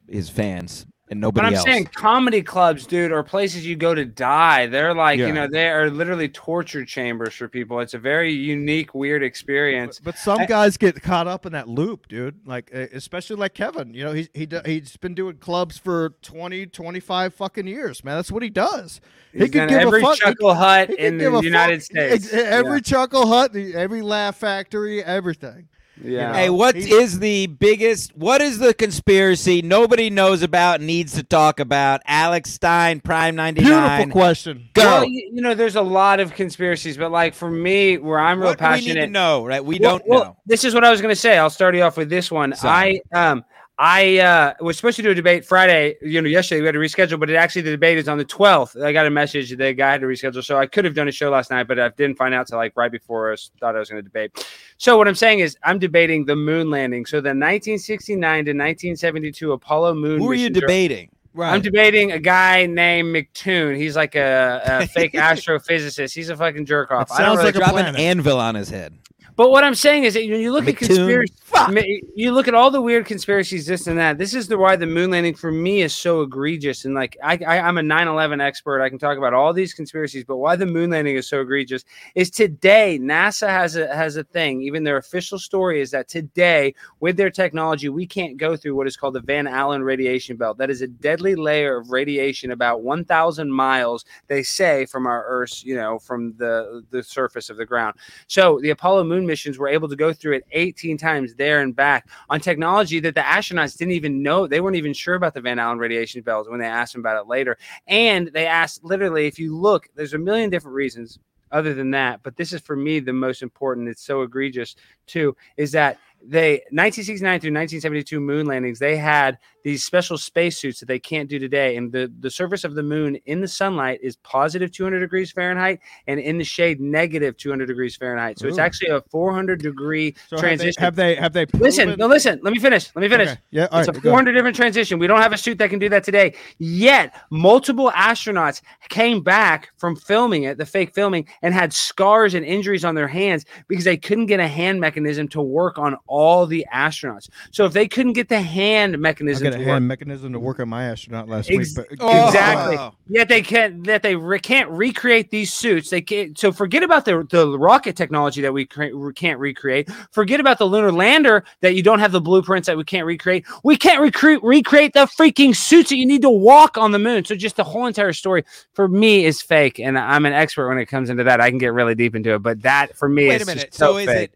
his fans and nobody But I'm else. saying comedy clubs, dude, are places you go to die. They're like, Yeah. you know, they are literally torture chambers for people. It's a very unique, weird experience. But some I- guys get caught up in that loop, dude. Like especially like Kevin. You know, he, he, he's been doing clubs for 20, 25 fucking years, man. That's what he does. He could give every a fuck. chuckle hut in the United fuck. States. Every chuckle hut, every laugh factory, everything. Yeah. Hey, know, what is he's- the biggest? What is the conspiracy nobody knows about, needs to talk about? Alex Stein, Prime ninety nine. Beautiful question. Go. Well, you, you know, there's a lot of conspiracies, but like for me, where I'm real what do we need passionate, to know? Right, we Well- don't well, know. This is what I was going to say. I'll start you off with this one. Sorry. I um I uh, was supposed to do a debate Friday. You know, yesterday we had to reschedule, but it actually the debate is on the 12th. I got a message that the guy had to reschedule, so I could have done a show last night, but I didn't find out till like right before I was, thought I was going to debate. So what I'm saying is, I'm debating the moon landing. So the 1969 to 1972 Apollo moon. Who are you debating? Right. I'm debating a guy named McToon. He's like a, a fake astrophysicist. He's a fucking jerk off. It I don't sounds really like Drop an anvil on his head. but what I'm saying is that when you look at McToon. Conspiracy, you look at all the weird conspiracies, this and that. This is the why the moon landing for me is so egregious. And like I, I I'm a 9/11 expert. I can talk about all these conspiracies, but why the moon landing is so egregious is today NASA has a has a thing. Even their official story is that today with their technology, we can't go through what is called the Van Allen radiation belt. That is a deadly layer of radiation about 1,000 miles. They say from our Earth's, you know, from the the surface of the ground. So the Apollo moon missions were able to go through it 18 times there and back on technology that the astronauts didn't even know. They weren't even sure about the Van Allen radiation belts when they asked them about it later. And they asked literally, if you look, there's a million different reasons other than that, but this is for me the most important. It's so egregious too, is that they 1969 through 1972 moon landings they had these special spacesuits that they can't do today and the the surface of the moon in the sunlight is positive 200 degrees fahrenheit and in the shade negative 200 degrees fahrenheit so it's actually a 400 degree So have they, transition have they have they listen no listen let me finish let me finish Okay. Yeah, it's right, a 400 different transition. We don't have a suit that can do that today. Yet, multiple astronauts came back from filming it, the fake filming, and had scars and injuries on their hands because they couldn't get a hand mechanism to work on all the astronauts. So, if they couldn't get the hand mechanism got to a hand mechanism to work on my astronaut last Ex- week. But Oh. Exactly. Oh. Yet they can't that they re- can't recreate these suits. They can't. So forget about the the rocket technology that we cre- can't recreate. Forget about the lunar lander that you don't have the blueprints that we can't recreate. We can't recruit recreate the freaking suits that you need to walk on the moon. So just the whole entire story for me is fake, and I'm an expert when it comes into that. I can get really deep into it, but that for me Wait is a minute. just so, So is fake. it?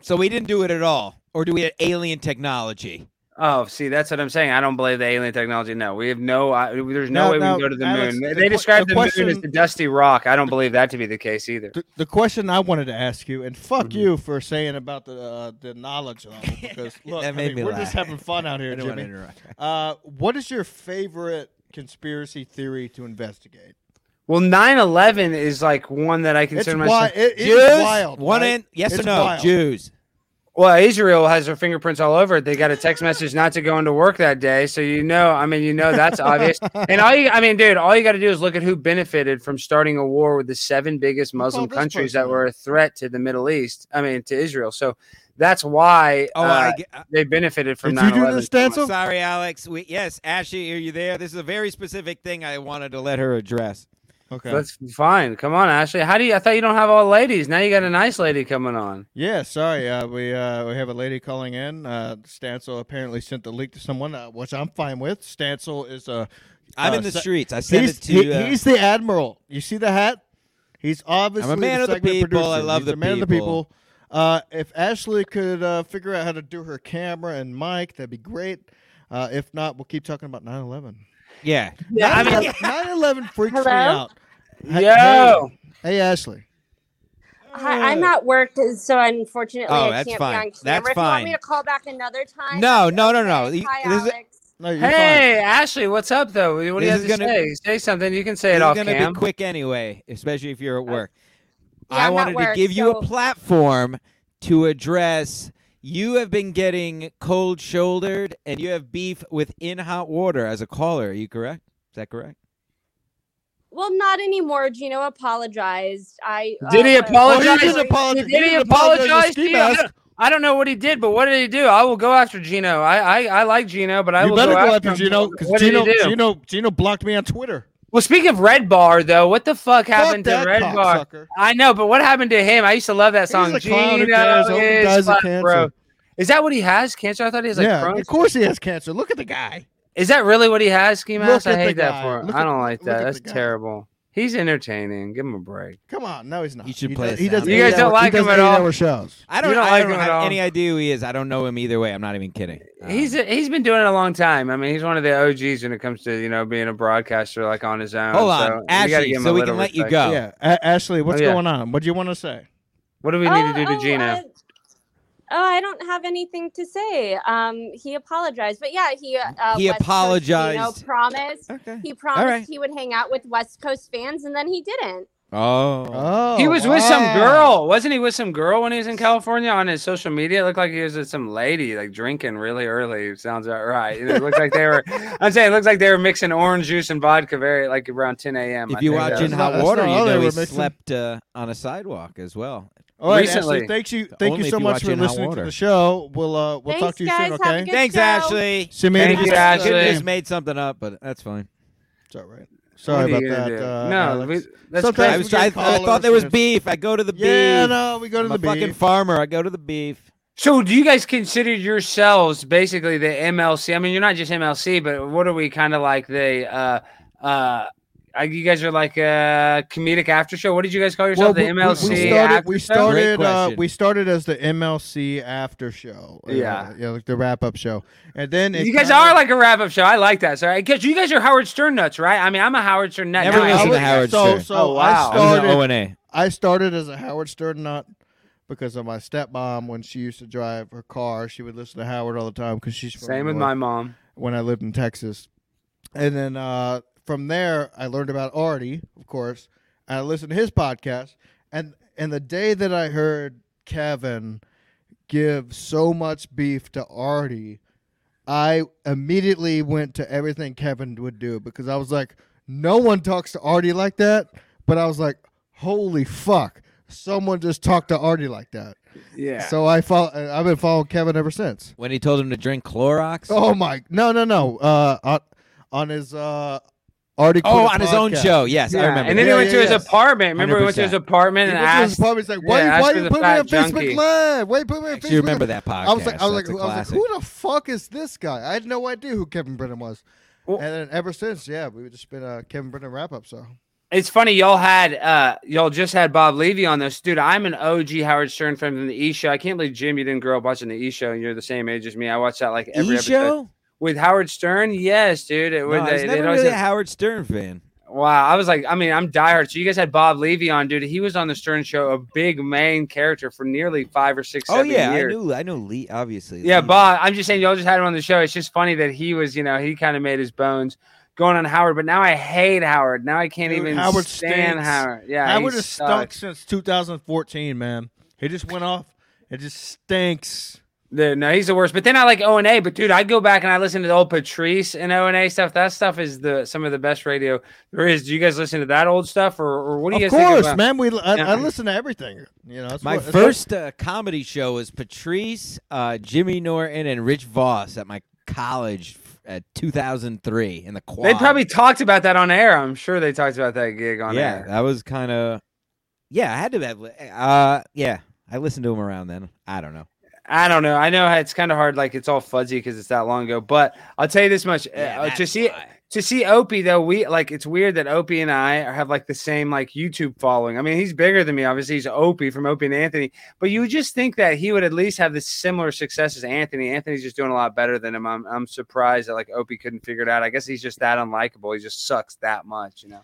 So we didn't do it at all, or do we have alien technology? Oh, see, that's what I'm saying. I don't believe the alien technology. No, we have no. Uh, there's no Now- way we can go to the Alex, moon. the they que- describe the the, moon as question- the dusty rock. I don't believe that to be the case either. the, the question I wanted to ask you, and fuck Mm-hmm. you for saying about the uh, the knowledge level, because look, That I mean, me we're laugh. just having fun out here, I don't wanna Jimmy. Uh, what is your favorite conspiracy theory to investigate? Well, 9/11 is like one that I consider wild. myself. It, it Jews. is wild. One right? in. Yes It's or no? wild. Jews. Well, Israel has their fingerprints all over it. They got a text message not to go into work that day, so you know. I mean, you know that's obvious. And all you, I mean, dude, all you got to do is look at who benefited from starting a war with the seven biggest Muslim called countries that were a threat to the Middle East. I mean, to Israel. So That's why Oh, uh, I get, they benefited from Did you do 9/11 this, so much. Stancil? sorry, Alex. We, yes, Ashley, are you there? This is a very specific thing I wanted to let her address. Okay. That's fine. Come on, Ashley. How do you? I thought you don't have all ladies. Now you got a nice lady coming on. Yeah, sorry. Uh, we uh, we have a lady calling in. Uh, Stancil apparently sent the leak to someone, uh, which I'm fine with. Stancil is a. I'm uh, in the se- streets. I sent He's, it to. he- uh, he's the admiral. You see the hat? He's obviously I'm a man the of the segment people. I love He's the the man of the people. people. Uh, if Ashley could uh, figure out how to do her camera and mic, that'd be great. Uh, if not, we'll keep talking about 9/11. Yeah. Yeah, I mean, 9/11 freaks me out. Hey- yo, Hey, hey, Ashley. Hi, I'm at work, uh, so unfortunately Oh, I that's can't fine. be on camera. That's if you want me to call back another time, No, no, no, no. Hi, this is- Alex. No, you're hey, Ashley, what's up though? What do you This have to gonna- say? Say something. You can say it It's off gonna be quick anyway, especially if you're at uh, work. Yeah, I I'm at wanted to work, give you a platform to address. You have been getting cold shouldered, and you have beef with in hot water as a caller. Are you correct? Is that correct? Well, not anymore. Gino apologized. I Did he uh, apologize? Oh, he didn't apologize. Did he didn't apologize to apologize to? I don't, know what he did, but what did he do? I will go after Gino. I I, I like Gino, but I You will better go, go after after. Gino because Gino. Gino, Gino blocked me on Twitter. Well, speaking of Red Bar, though, what the fuck happened Fuck to Red Bar? cocksucker. I know, but what happened to him? I used to love that song. He's a clown. Who Gino cares? I hope he is dies cancer. bro. Is that what he has? Cancer? I thought he has like yeah, Crohn's. of course he has cancer. Look at the guy. Is that really what he has, Ski Mask? I hate that guy. for him. Look I don't like that. That's terrible. He's entertaining. Give him a break. Come on, no, he's not. You should he play does, a he does sound. You guys don't like he him at all? eight-hour shows. I don't, You don't I like don't him at have all? any idea who he is. I don't know him either way. I'm not even kidding. Um, He's he's been doing it a long time. I mean, he's one of the OGs when it comes to you know being a broadcaster like on his own. Hold on, so you gotta Ashley, give him so we little can let you respect. go. Yeah, A- Ashley, what's Oh, yeah. going on? What do you want to say? What do we need to do to Gina? Uh, oh, I don't have anything to say. Um, he apologized, but yeah, he uh, He West Coast apologized. Gino promised Okay. he promised right. he would hang out with West Coast fans, and then he didn't. Oh. Oh, he was with some girl, wasn't he? With some girl when he was in California on his social media. It looked like he was with some lady, like drinking really early. Sounds about right. It looked like they were. I'm saying it looks like they were mixing orange juice and vodka very like around 10 a.m. If I you think watch in hot water, you know he were mixing. slept uh, on a sidewalk as well. All right, Recently. Ashley, thank you, thank Only you if so you much watch for in hot listening to water. the show. We'll uh, we'll Thanks, talk to you guys. soon. Have a Okay. good Thanks, show. Ashley. Send me an Thank you, email. Ashley. Could have just made something up, but that's fine. It's all right. Sorry about that. Uh, no, Alex. we, that's Sometimes crazy. I we was. get I, I thought there was and- beef. I go to the beef. Yeah, beef. no, we go to I'm the a fucking beef. farmer. I go to the beef. So, do you guys consider yourselves basically the MLC? I mean, you're not just MLC, but what are we kind of like the? uh uh uh, You guys are like a comedic after show. What did you guys call yourself? the we- we- MLC We started. after We started. Great Uh, we started as the MLC after show. uh, Yeah. yeah, like the wrap up show, and then You guys kinda- are like a wrap up show. I like that. Sorry, because you guys are Howard Stern nuts, right? I mean, I'm a Howard Stern nut. Never now. I listened hate to. Howard so, Stern. So Oh, wow. I I was started. an O and A. I started as a Howard Stern nut because of my stepmom. When she used to drive her car, she would listen to Howard all the time because she's from Same with my mom. when I lived in Texas. And then uh, from there, I learned about Artie, of course, and I listened to his podcast. And and the day that I heard Kevin give so much beef to Artie, I immediately went to everything Kevin would do because I was like, no one talks to Artie like that. But I was like, holy fuck, someone just talked to Artie like that. Yeah. So I follow. I've been following Kevin ever since. When he told him to drink Clorox. Oh my! No, no, no. Uh, on, on his uh, Artie. Oh, Quit on his own show. Yes, I remember. And then that. he went Yeah, to his yeah, apartment. Remember, he went to his apartment and went to his asked. apartment. He's like, "Why, yeah, asked why you put me on fat Facebook. Live? Why you put me on Actually, Facebook?" You remember that podcast. I was like, I was like, That's a I was like, who the fuck is this guy? I had no idea who Kevin Brennan was. Well- and then ever since, yeah, we've just been a Kevin Brennan wrap up. So It's funny, y'all had uh y'all just had Bob Levy on this. Dude, I'm an OG Howard Stern fan from the E show. I can't believe Jim, you didn't grow up watching the E show and you're the same age as me. I watched that like every E episode. show. With Howard Stern? Yes, dude. It, No, I was they, never really a Howard Stern fan. Wow, I was like, I mean, I'm diehard. So you guys had Bob Levy on, dude. He was on the Stern show, a big main character for nearly five or six, Oh seven yeah, years. Oh yeah, I knew. I know Lee. Obviously. Yeah, Lee. Bob. I'm just saying, y'all just had him on the show. It's just funny that he was, you know, he kind of made his bones going on Howard. But now I hate Howard. Now I can't Dude, even Howard stand stinks. Howard. Yeah, Howard has stunk since 2014, man. He just went off. It just stinks. Dude, no, he's the worst. But then I like O and A. But dude, I go back and I listen to the old Patrice and O and A stuff. That stuff is the some of the best radio there is. Do you guys listen to that old stuff, or, or what do you Of guys think course, about? man. We I, Yeah. I listen to everything. You know, that's My what- first uh, comedy show was Patrice, uh, Jimmy Norton, and Rich Voss at my college at 2003 in the quad. They probably talked about that on air. I'm sure they talked about that gig on yeah, air. that was kind of yeah. I had to have uh yeah. I listened to him around then. I don't know. I don't know. I know it's kind of hard. Like it's all fuzzy because it's that long ago. But I'll tell you this much: Yeah, uh, to see why. to see Opie though, we like it's weird that Opie and I have like the same like YouTube following. I mean, he's bigger than me. Obviously, he's Opie from Opie and Anthony. But you would just think that he would at least have the similar success as Anthony. Anthony's just doing a lot better than him. I'm I'm surprised that like Opie couldn't figure it out. I guess he's just that unlikable. He just sucks that much, you know.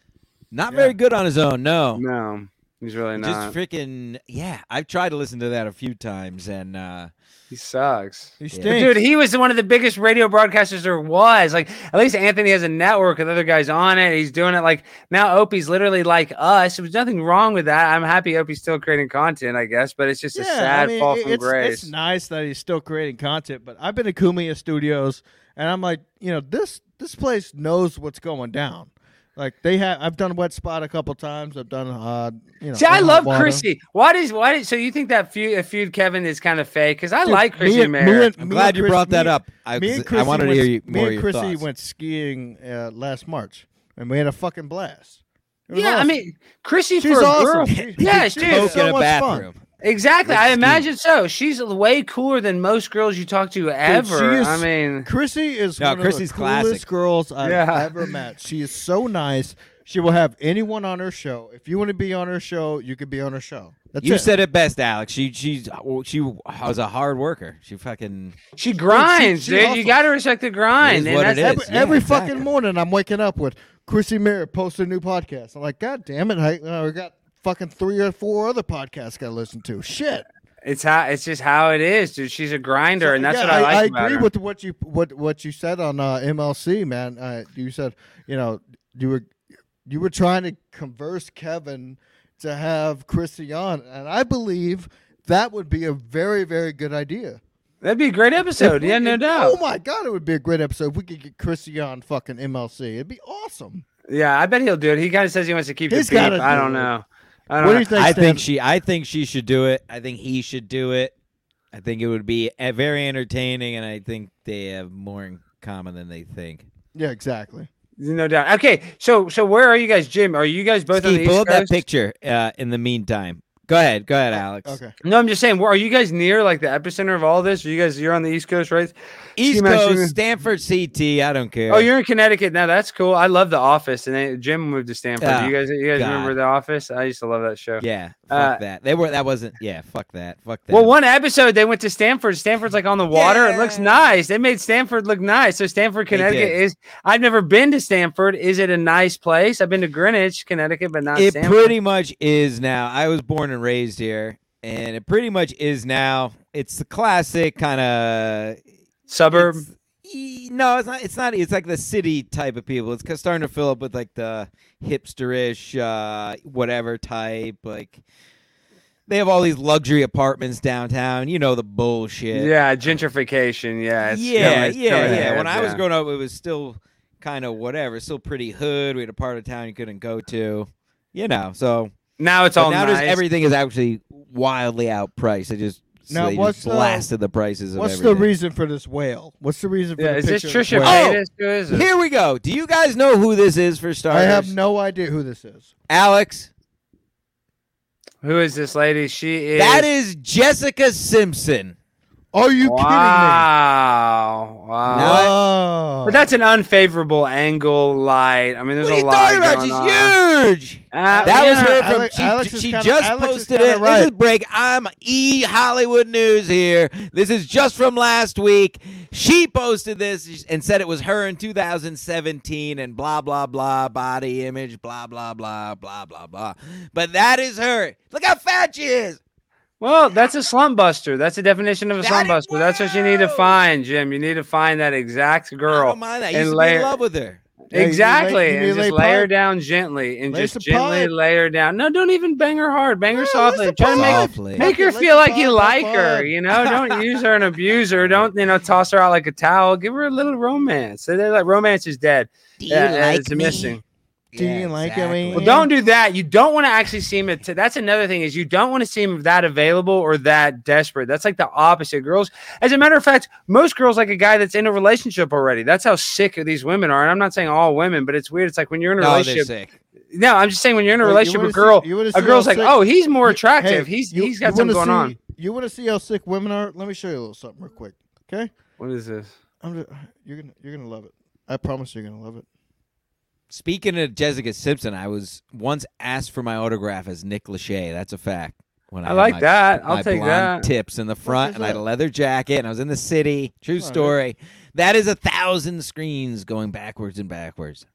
Not Yeah. very good on his own. No. No, he's really not. Just freaking yeah. I've tried to listen to that a few times and uh he sucks. he stinks. Dude, he was one of the biggest radio broadcasters there was. Like, at least Anthony has a network with other guys on it. He's doing it like now. Opie's literally like us. There's nothing wrong with that. I'm happy Opie's still creating content, I guess, but it's just a sad I mean, fall from it's, grace. It's nice that he's still creating content, but I've been to Cumia Studios, and I'm like, you know, this this place knows what's going down. Like they have, I've done Wet Spot a couple times. I've done, uh, you know. See, I love Water. Chrissy. Why does why did so you think that feud, feud Kevin is kind of fake? Because I Dude, like me Chrissy and- Mayr. me and- I'm me glad and you Chris- brought that me- up. I, Me and 'cause I Chrissy wanted to went, hear you me more and of Chrissy thoughts. went skiing uh, last March, and we had a fucking blast. It was yeah, I mean, Chrissy she's for a awesome. girl. Yeah, she's dude. Coke so in a much fun. Bathroom. Exactly. Let's I ski. imagine so. She's way cooler than most girls you talk to ever. she is- I mean, Chrissy is No, one Chrissy's of the coolest classic. girls I've Yeah. ever met. She is so nice. She will have anyone on her show. If you want to be on her show, you could be on her show. That's You it. said it best, Alex. She she's she was a hard worker. She fucking she grinds, she dude. You got to respect the grind. It is and what that's it every, is. Yeah, every exactly. fucking morning I'm waking up with Chrissy Mayr posted a new podcast. I'm like, God damn it! I, uh, we got fucking three or four other podcasts got to listen to. Shit. It's how it's just how it is, dude. She's a grinder, and that's Yeah, what I like I, agree with what you what what you said on uh, MLC, man. Uh, you said you know you were you were trying to converse Kevin to have Chrissy on, and I believe that would be a very very good idea. That'd be a great episode. Yeah, no could- doubt. Oh my god, it would be a great episode if we could get Chrissy on fucking MLC. It'd be awesome. Yeah, I bet he'll do it. He kind of says he wants to keep He's the beef. I do don't know. I don't What do you think? I Stan? think she I think she should do it. I think he should do it. I think it would be uh, very entertaining and I think they have more in common than they think. Yeah, exactly. No doubt. Okay, so so where are you guys, Jim? Are you guys both on the pull East up that picture uh, in the meantime. Go ahead. Go ahead, Alex. Okay. No, I'm just saying. Are you guys near? Like the epicenter of all this? Are you guys? You're on the East Coast, right? East Ski Master- Coast, Stamford CT. I don't care. Oh, you're in Connecticut now. That's cool. I love The Office, and then Jim moved to Stamford. Oh, you guys, you guys God. remember The Office? I used to love that show. Yeah. Fuck Uh, that. They were that wasn't yeah, fuck that. Fuck that. Well, one episode they went to Stamford. Stamford's like on the water. It looks nice. They made Stamford look nice. So Stamford, Connecticut is. I've never been to Stamford. Is it a nice place? I've been to Greenwich, Connecticut, but not it Stamford. pretty much is now. I was born and raised here, and it pretty much is now. It's the classic kind of Suburb. No, it's not. It's not. It's like the city type of people. It's starting to fill up with like the hipsterish, uh, whatever type. Like they have all these luxury apartments downtown. You know the bullshit. Yeah, gentrification. Yeah, it's yeah, yeah, yeah. When I was growing up, it was still kind of whatever. Still pretty hood. We had a part of town you couldn't go to. You know, so now it's but all now nice. there's everything is actually wildly outpriced. They just so Now, they what's just the- blasted the prices of What's everything. the reason for this whale? What's the reason for Yeah, the is this picture of Trisha whale? Oh! Paytas? Who is it? Here we go. Do you guys know who this is for starters? I have no idea who this is. Alex. Who is this lady? She is. That is Jessica Simpson. Are you wow. Wow. kidding me? Wow. Wow. But that's an unfavorable angle light. I mean, there's what are a you lot talking about? She's huge. Uh, That was her from. Alex- she Alex she kinda- just Alex posted it. right. This is break. I'm E Hollywood News here. This is just from last week. She posted this and said it was her in 2017 and blah blah blah body image blah blah blah blah blah blah. But that is her. Look how fat she is. Well, that's a slump buster. That's the definition of a That slump buster. That's what you need to find, Jim. You need to find that exact I girl. don't mind that. I and used to be layer- in love with her. Yeah, you lay- exactly. you and to just lay lay her down gently and Lay just gently pipe. lay her down. No, don't even bang her hard. Bang her Yeah, softly. Try to make. Softly. make her feel like you like her. five. You know, don't use her and abuse her. Don't you know toss her out like a towel. Give her a little romance. So they're like romance is dead. Do Yeah, it's missing. Do you like it, man? Well, don't do that. You don't want to actually seem it. that's another thing is you don't want to seem that available or that desperate. That's like the opposite. Girls, as a matter of fact, most girls like a guy that's in a relationship already. That's how sick these women are. And I'm not saying all women, but it's weird. It's like when you're in a No, relationship. sick. No, I'm just saying when you're in a Wait, relationship with a girl, see- you wanna a see girl's how like, sick- oh, he's more attractive. hey, he's you- he's got something wanna going on. You want to see how sick women are? Let me show you a little something real quick. Okay, What is this? I'm just, you're gonna you're gonna love it. I promise you're gonna love it. Speaking of Jessica Simpson, I was once asked for my autograph as Nick Lachey. That's a fact. When I had like my- that. I'll my take that. Tips in the front, and I had a leather jacket, and I was in the city. True right. story. That is a thousand screens going backwards and backwards.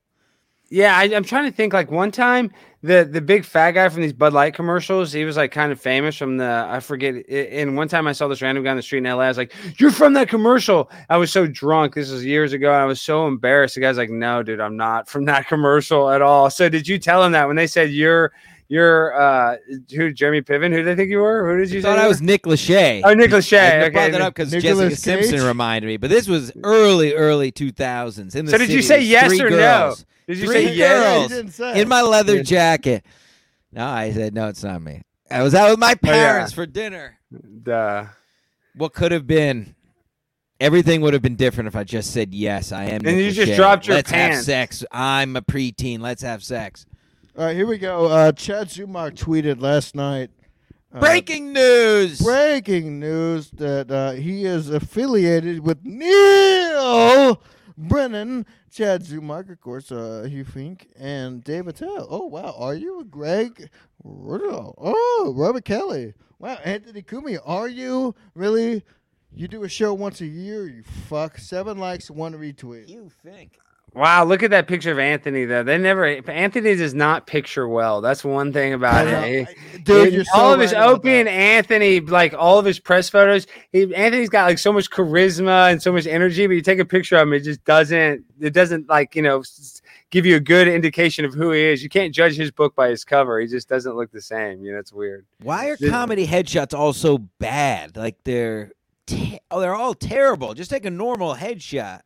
Yeah, I, I'm trying to think. Like one time, the the big fat guy from these Bud Light commercials, he was like kind of famous from the I forget. And one time, I saw this random guy on the street in LA. I was like, "You're from that commercial." I was so drunk. This was years ago. And I was so embarrassed. The guy's like, "No, dude, I'm not from that commercial at all." So did you tell him that when they said you're you're uh who Jeremy Piven? Who did they think you were? Who did you You say thought you I was Nick Lachey. Oh, Nick Lachey, I okay, brought that up because Nicolas Jessica Simpson reminded me. But this was early, early 2000s. In the So did you say yes three or no? Did you Three say yes? girls. Didn't say. in my leather jacket. No, I said no. It's not me. I was out with my Oh, yeah. parents for dinner. Duh. What could have been? Everything would have been different if I just said yes. I am. And Nick you just dropped your Let's have sex. I'm a preteen. Let's have sex. All right, here we go. Uh, Chad Zumock tweeted last night. uh, Breaking news. breaking news that uh, he is affiliated with Neal Brennan, Chad Zumock, of course, uh, Hugh Fink, and Dave Attell. Oh, wow. Are you a Greg? Riddle? Oh, Robert Kelly. Wow, Anthony Cumia. Are you really? You do a show once a year, you fuck. Seven likes, one retweet. you think? Wow, look at that picture of Anthony though. They never Anthony does not picture well. That's one thing about it. He- Dude, in you're all so of his right about Opie and. Anthony, like all of his press photos, he, Anthony's got like so much charisma and so much energy, but you take a picture of him, it just doesn't it doesn't like, you know, give you a good indication of who he is. You can't judge his book by his cover. He just doesn't look the same. You know, it's weird. Why are Yeah. comedy headshots all so bad? Like they're te- oh, they're all terrible. Just take a normal headshot.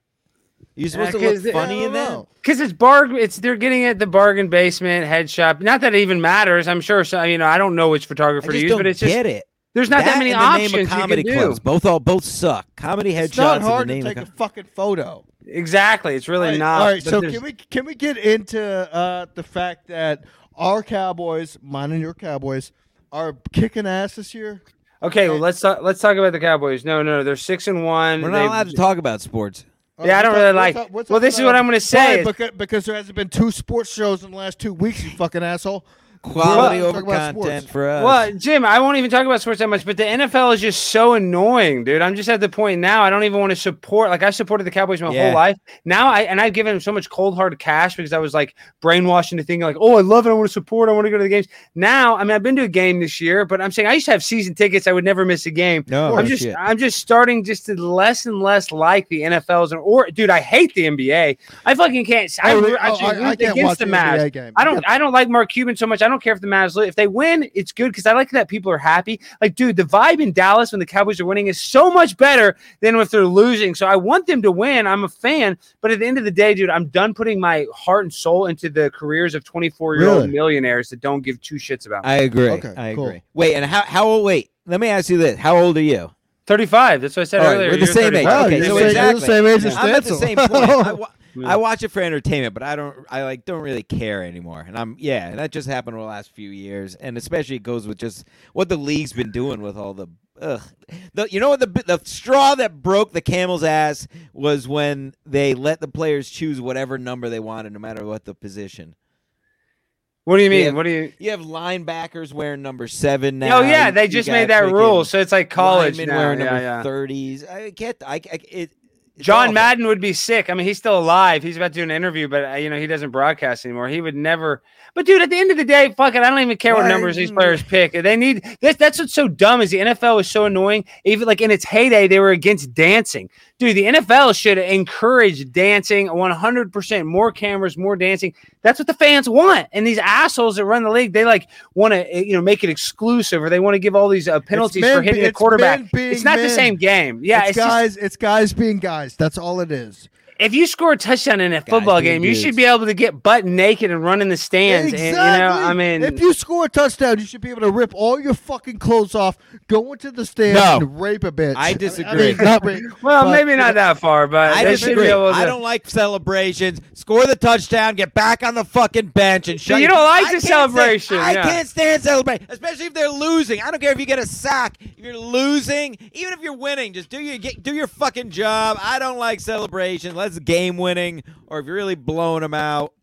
You supposed to look funny in that? Because it's bargain, it's they're getting at the bargain basement head shop. Not that it even matters. I'm sure. So, you know, I don't know which photographer to use, but it's just get it. there's not that, many in the options name of comedy clubs. Both all both suck. Comedy headshots It's not hard to take a fucking photo. Exactly. It's really right, not. All right, so there's- can we can we get into uh, the fact that our Cowboys, mine and your Cowboys, are kicking ass this year? Okay, well let's talk, let's talk about the Cowboys. No, no, they're six and one. We're not They- allowed to talk about sports. Yeah, uh, I don't really like- well, this is what uh, I'm gonna say is- because, because there hasn't been two sports shows in the last two weeks. You fucking asshole. Quality Well, over content sports. for us. Well, Jim, I won't even talk about sports that much, but the NFL is just so annoying, dude. I'm just at the point now I don't even want to support. Like I supported the Cowboys my Yeah. whole life. Now I and I've given them so much cold hard cash because I was like brainwashed into thinking like, oh, I love it. I want to support. I want to go to the games. Now, I mean, I've been to a game this year, but I'm saying I used to have season tickets. I would never miss a game. no, I'm no just shit. I'm just starting just to less and less like the NFLs and or dude, I hate the NBA. I fucking can't. I, Oh, root- oh, actually I- I can't against watch the the Mavs. NBA game. I don't I don't like Mark Cuban so much. I don't care if the Mavs li- if they win, it's good because I like that people are happy. Like, dude, the vibe in Dallas when the Cowboys are winning is so much better than if they're losing. So I want them to win. I'm a fan, but at the end of the day, dude, I'm done putting my heart and soul into the careers of 24 year old Really? millionaires that don't give two shits about. Me. I agree. Okay, I cool. agree. Wait, and how how old? Wait, let me ask you this: How old are you? 35. That's what I said All right, earlier. we're the You're same age. 35. Wow, okay, you're so the same- you're the exactly. same age as I'm at the same point. I, I watch it for entertainment, but I don't. I like don't really care anymore. And I'm yeah, and that just happened over the last few years, and especially it goes with just what the league's been doing with all the. Ugh. The, you know what the the straw that broke the camel's ass was when they let the players choose whatever number they wanted, no matter what the position. What do you mean? Yeah. What do you? You have linebackers wearing number seven now. oh yeah, they you just made that rule, so it's like college now. wearing Yeah, number yeah. thirties. I get. I, I it. John awful. Madden would be sick. I mean, he's still alive. He's about to do an interview, but uh, you know he doesn't broadcast anymore. He would never. But dude, at the end of the day, fuck it. I don't even care what numbers these players pick. They need this. That's what's so dumb is the NFL is so annoying. Even like in its heyday, they were against dancing. Dude, the NFL should encourage dancing 100% more cameras, more dancing. That's what the fans want. And these assholes that run the league, they like want to, you know, make it exclusive or they want to give all these uh, penalties for hitting a it's quarterback. It's not the same game. Yeah, it's, it's, just- guys. it's guys being guys. That's all it is. If you score a touchdown in a football being game, you should be able to get butt naked and run in the stands. Exactly. And, you know, I mean, if you score a touchdown, you should be able to rip all your fucking clothes off, go into the stands, No. and rape a bitch. I mean, disagree. not rape, well, but- maybe not that far, but I they be disagree. able to. I don't like celebrations. Score the touchdown, get back on the fucking bench, and shut. you don't like I the celebration, Stand, yeah. I can't stand celebrating, especially if they're losing. I don't care if you get a sack. If you're losing, even if you're winning, just do your get, do your fucking job. I don't like celebrations. Let's game winning, or if you're really blowing them out.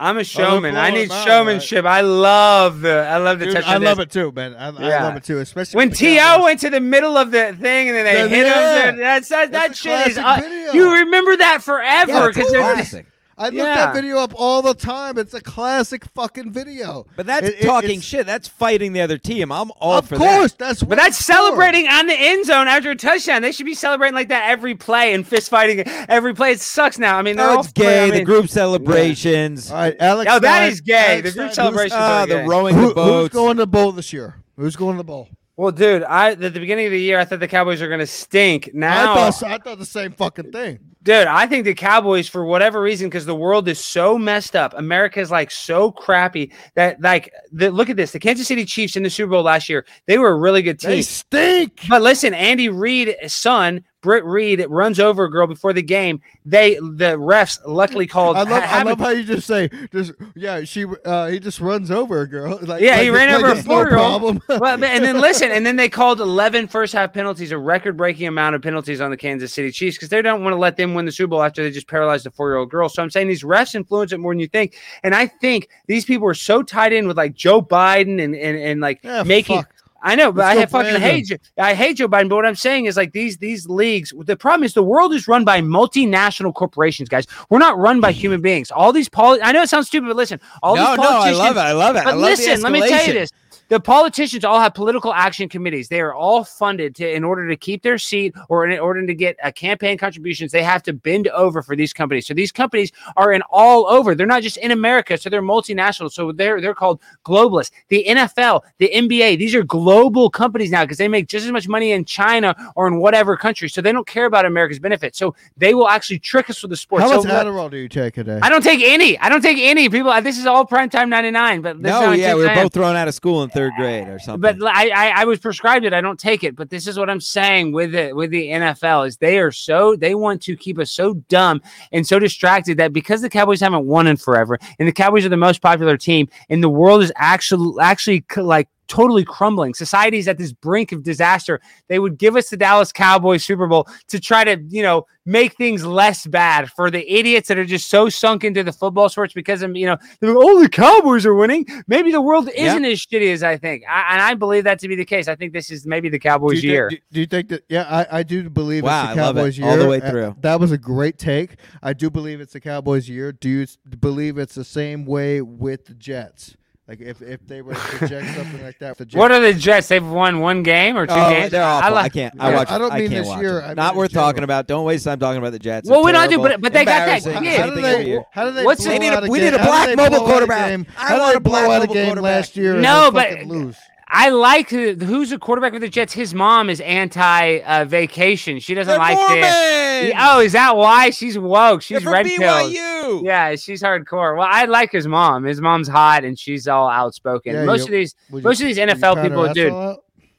I'm a showman. I need out, showmanship. I love the. I love the Dude, touchdown. I love dance. it too, man. I, I love it too, especially When for T.O. Went to the middle of the thing and then they Then, hit yeah. him, dude, that's that, that That's a shit is. Uh, you remember that forever Yeah, it's because they're classic. I look Yeah. that video up all the time. It's a classic fucking video. But that's It- it- talking it's- shit. That's fighting the other team. I'm all Of for course, that. that's. What But that's it's for. celebrating on the end zone after a touchdown. They should be celebrating like that every play and fist fighting every play. It sucks now. I mean, they're No, all it's gay. I the group celebrations. All right, Alex. Oh, that Stein- is gay. Alex The group Stein, celebration- Ah, okay. the rowing Who, the who's going to the bowl this year? Who's going to the bowl? Well, dude, I at the beginning of the year I thought the Cowboys are going to stink. Now, I thought I thought the same fucking thing. dude, I think the Cowboys, for whatever reason, because the world is so messed up, America is like so crappy that like the, look at this: the Kansas City Chiefs in the Super Bowl last year, they were a really good team. They stink. But listen, Andy Reid's son, Britt Reid, runs over a girl before the game. They the refs luckily called. I love, I love how you just say, just yeah, she, uh, he just runs over a girl. Like, Yeah, like he ran over a it's no four-year-old. problem. well, and then listen, and then they called 11 first half penalties, a record breaking amount of penalties on the Kansas City Chiefs because they don't want to let them win the Super Bowl after they just paralyzed a four year old girl. So I'm saying these refs influence it more than you think. And I think these people are so tied in with like Joe Biden and, and, and like Yeah, making. I know, but I fucking hate. Joe- I hate Joe Biden. But what I'm saying is, like these these leagues. The problem is the world is run by multinational corporations, guys. We're not run by human beings. All these poli- I know it sounds stupid, but listen. All no, these no, I love it. I love it. I But love listen, let me tell you this. The politicians all have political action committees. They are all funded to, in order to keep their seat or in order to get uh, campaign contributions. They have to bend over for these companies. So these companies are in all over. They're not just in America. So they're multinational. So they're they're called globalists. The NFL, the NBA, these are global companies now because they make just as much money in China or in whatever country. So they don't care about America's benefits. So they will actually trick us with the sports. How so much let- Adderall do you take a day? I don't take any. I don't take any. People, this is all prime time 99. But this No, how yeah, we were both thrown out of school in third grade or something. But I, I I was prescribed it. I don't take it. But this is what I'm saying with it with the NFL is they are so they want to keep us so dumb and so distracted that because the Cowboys haven't won in forever and the Cowboys are the most popular team and the world is actually actually like totally crumbling. Society's at this brink of disaster. They would give us the Dallas Cowboys Super Bowl to try to, you know, make things less bad for the idiots that are just so sunk into the football sports because of, you know, they're like, oh, the Cowboys are winning. Maybe the world isn't as shitty as I think. I, and I believe that to be the case. I think this is maybe the do Cowboys you, year. think, do, do you think that? Yeah, I, I do believe Wow, it's I the love it. Year All the way Uh, through. that was a great take. I do believe it's the Cowboys year. Do you believe it's the same way with the Jets? Like if, if they were to project something like that, the Jets. what are the Jets? They've won one game or two Oh, games. they're awful. I, like- can't. I Yeah, watch. I don't mean can't this year. I mean Not worth general. talking about. Don't waste time talking about the Jets. Well, They're we don't do- but- but they got that- embarrassing, yeah. How do they? year. How do they? What's blow They need a- out we game? need a black mobile blow out a quarterback. I How do want they a blow black out a mobile game quarterback. last year? No, then but- lose. I like who's the quarterback for the Jets. His mom is anti uh, vacation. She doesn't They're like this. Mormons! Oh, is that why she's woke? She's from red pilled. BYU. Yeah, she's hardcore. Well, I like his mom. His mom's hot and she's all outspoken. Yeah, most you- of these, you- most of these NFL people, dude.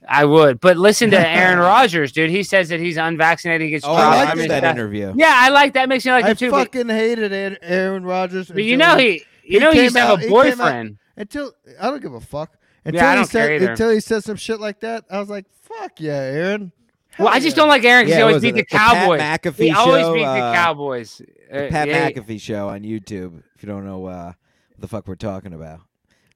I would, but listen to Aaron Rodgers, dude. He says that he's unvaccinated. He gets Oh, dropped. I like liked mean, that uh, interview. Yeah, I like that. Makes me like I him too. But, fucking hated Aaron- Aaron Rodgers. but you know he, you know he used to have out- a he out- boyfriend. Until I don't give a fuck. Until I he don't said care until he said some shit like that, I was like, "Fuck yeah, Aaron." Well, Hell I just don't like Aaron because Yeah, he always beat it, the the Pat Cowboys. McAfee he always show, beat the uh, Cowboys. The Uh, Pat yeah, McAfee show on YouTube. If you don't know uh, what the fuck we're talking about.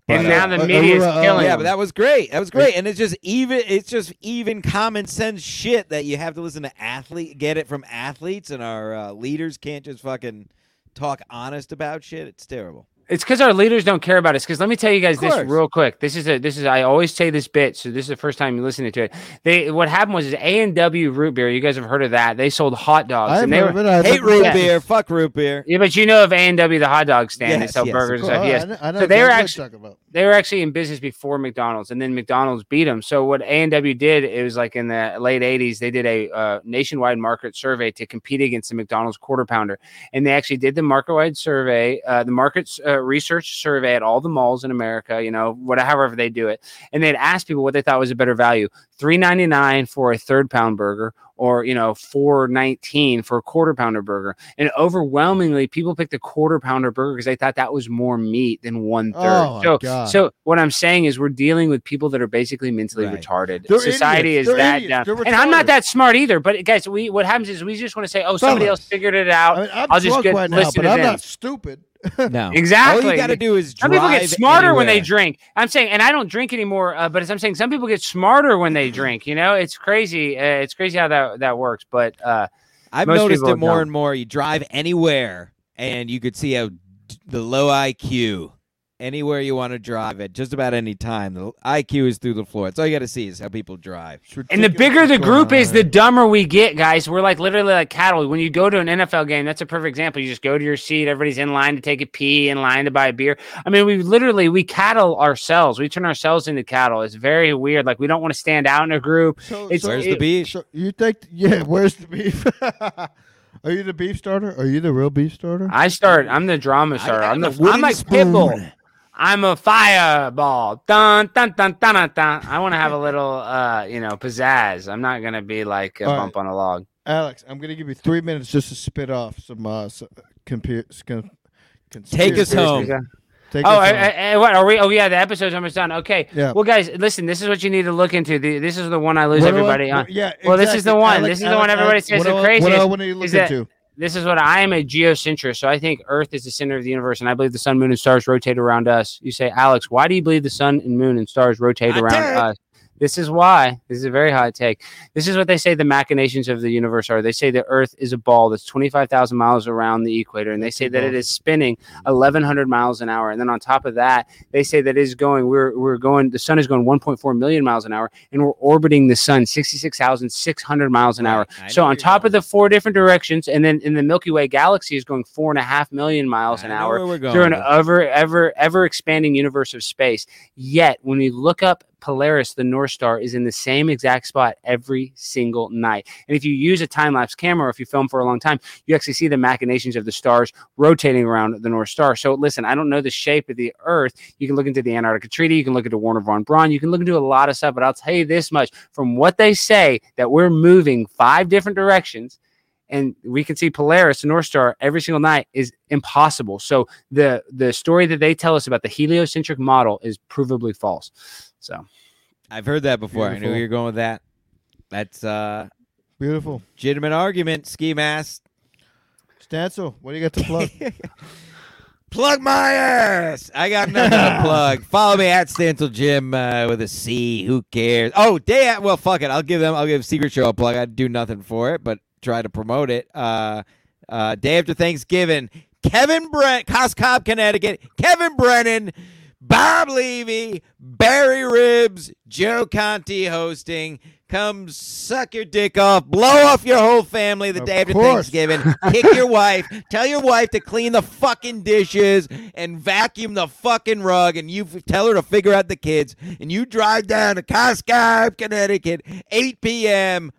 And now uh, the uh, media is uh, uh, killing yeah, him. but that was great. That was great, and it's just even. It's just even common sense shit that you have to listen to athlete get it from athletes, and our uh, leaders can't just fucking talk honest about shit. It's terrible. It's because our leaders don't care about us. Because let me tell you guys this real quick. This is a this is I always say this bit, so this is the first time you're listening to it. They what happened was is A and W root beer. You guys have heard of that? They sold hot dogs, I've and they were. I Hate root at it. beer. Fuck root beer. yeah, but you know of A and W, the hot dog stand. they Yes, sell yes, burgers and stuff. Oh, Yes, I know, I know So they were exactly they were actually in business before McDonald's, and then McDonald's beat them. So what A and W did, it was like in the late '80s, they did a uh, nationwide market survey to compete against the McDonald's quarter pounder, and they actually did the market wide survey, uh, the market uh, research survey at all the malls in America. You know, whatever they do it, and they'd ask people what they thought was a better value: three ninety nine for a third pound burger, or you know, four nineteen for a quarter pounder burger. And overwhelmingly, people picked the quarter pounder burger because they thought that was more meat than one third. Oh, so, God. so what I'm saying is, we're dealing with people that are basically mentally Right. retarded. They're Society idiots. is They're that idiots. and I'm not that smart either. But guys, we what happens is we just want to say, oh, somebody Fellas. else figured it out. I mean, I'm I'll just get- right now, listen but to I'm them. not stupid. No. Exactly. All you got to do is Some people get smarter when they drink. I'm saying, and I don't drink anymore. Uh, but as I'm saying, some people get smarter when they drink. You know, it's crazy. Uh, it's crazy how that that works. But uh, I've noticed it more don't. and more. You drive anywhere, and you could see how d- the low IQ anywhere you want to drive at just about any time. The IQ is through the floor. That's all you got to see is how people drive. And the bigger the group is, the dumber we get, guys. We're like literally like cattle. When you go to an NFL game, that's a perfect example. You just go to your seat. Everybody's in line to take a pee, in line to buy a beer. I mean, we literally we cattle ourselves. We turn ourselves into cattle. It's very weird. Like we don't want to stand out in a group. So, It's- so, Where's the beef? so you think? Yeah, where's the beef? Are you the beef starter? Are you the real beef starter? I start. I'm the drama starter. I'm the. a I'm like. Pitbull. I'm a fireball. Dun dun dun dun dun. dun. I want to have a little, uh, you know, pizzazz. I'm not gonna be like a All right. bump on a log. Alex, I'm gonna give you three minutes just to spit off some uh, s- compu- s- con- Take us home. Take Oh, us I, home. I, I- what are we? Oh, yeah, the episode's almost done. Okay. Yeah. Well, guys, listen. This is what you need to look into. The, this is the one I lose What do I- everybody on. what- Yeah. Well, this is the one. Alex, This is the one everybody Alex, says what the I- What craziest I want to look is that- into. This is what I am a geocentrist. So I think Earth is the center of the universe, and I believe the sun, moon, and stars rotate around us. You say, Alex, why do you believe the sun and moon and stars rotate Hot around take. us? This is why. This is a very hot take. This is what they say the machinations of the universe are. They say the Earth is a ball that's 25,000 miles around the equator, and they say that it is spinning 1,100 miles an hour. And then on top of that, they say that it is going, we're, we're going, the sun is going 1.4 million miles an hour, and we're orbiting the sun 66,600 miles an hour. Right. So on top going. of the four different directions, and then in the Milky Way galaxy is going four and a half million miles I an hour where we're going through an ever, ever, ever expanding universe of space. Yet, when we look up Polaris, the North Star is in the same exact spot every single night. And if you use a time lapse camera, if you film for a long time, you actually see the machinations of the stars rotating around the North Star. So, listen, I don't know the shape of the Earth. You can look into the Antarctica Treaty, you can look into Wernher von Braun, you can look into a lot of stuff. But I'll tell you this much: from what they say, that we're moving five different directions and we can see Polaris, the North Star, every single night is impossible. So the the story that they tell us about the heliocentric model is provably false. So I've heard that before. I knew you were going with that. That's uh Beautiful. legitimate argument. Ski mask. Stancil, what do you got to plug? Plug my ass. I got nothing to plug. Follow me at Stancil Jim uh, with a C. Who cares? Oh, day at, well, fuck it. I'll give them. I'll give Secret Show a plug. I'd do nothing for it, but try to promote it. Uh, uh, day after Thanksgiving, Kevin Brent, Cos Cob, Connecticut. Kevin Brennan, Bob Levy, Barry Ribs, Joe Conti hosting. Come suck your dick off, blow off your whole family the Of day after course. Thanksgiving, kick your wife, tell your wife to clean the fucking dishes and vacuum the fucking rug, and you f- tell her to figure out the kids, and you drive down to Cos Cob, Connecticut, 8 p.m.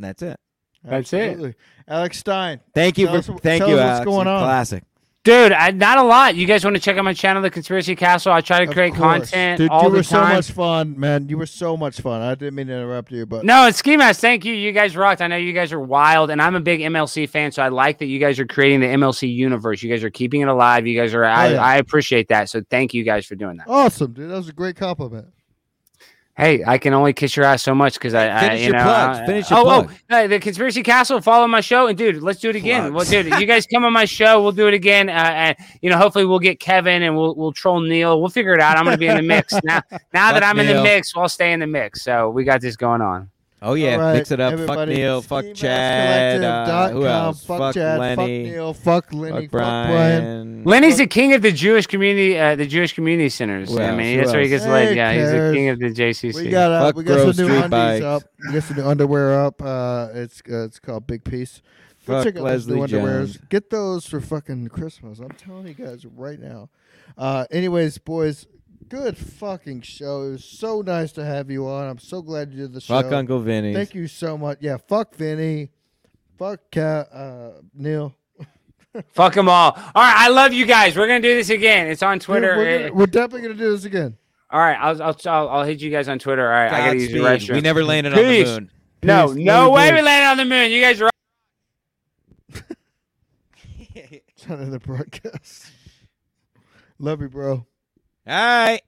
And that's it. That's it. Alex Stein. Thank you Tell for us- thank tell you. us what's Alex. going on. Classic. Dude, I, not a lot. You guys want to check out my channel, The Conspiracy Castle? I try to Of create course. content Dude, all you the were so much fun, man. You were so much fun. I didn't mean to interrupt you, but No, it's Ski Mask. Thank you. You guys rocked. I know you guys are wild, and I'm a big MLC fan, so I like that you guys are creating the MLC universe. You guys are keeping it alive. You guys are. I, oh, yeah. I appreciate that. So thank you guys for doing that. awesome, dude. That was a great compliment. Hey, I can only kiss your ass so much because I, I, Finish you your know. plugs. Finish your oh, plug. oh, uh, the Conspiracy Castle. Follow my show, and dude, let's do it again. Plugs. Well, dude, you guys come on my show. We'll do it again. Uh, and you know, hopefully, we'll get Kevin and we'll we'll troll Neal. We'll figure it out. I'm going to be in the mix now. Now that I'm in the Neal. mix, we'll stay in the mix. So we got this going on. Oh yeah, All right, mix it up. Fuck Neal. Fuck Chad. Uh, who else? Fuck, Chad. Lenny. Fuck Neal. Fuck Lenny. Fuck Fuck Brian. Brian. Lenny's the king of the Jewish community, uh, the Jewish community centers. Who I else? mean, Who that's where he else? gets laid. Hey, Yeah, he's the king of the JCC. We got uh, Fuck we got Grove some new Street undies Bikes. up. We got some new underwear up. Uh, it's uh, it's called Big Piece. Go Fuck check out those new Leslie underwears. Jones. Get those for fucking Christmas. I'm telling you guys right now. Uh, anyways, boys, good fucking show. It was so nice to have you on. I'm so glad you did the show. Fuck Uncle Vinny. Thank you so much. Yeah, fuck Vinny. Fuck Cat, uh, Neal. Fuck them all. All right, I love you guys. We're gonna do this again. It's on Twitter. We're, gonna- we're definitely gonna do this again. all right, I'll, I'll I'll I'll hit you guys on Twitter. All right, I gotta use the restroom. We never landed Peace. on the moon. no, Peace. no way we landed on the moon. You guys are. It's not in the broadcast. Love you, bro. All right.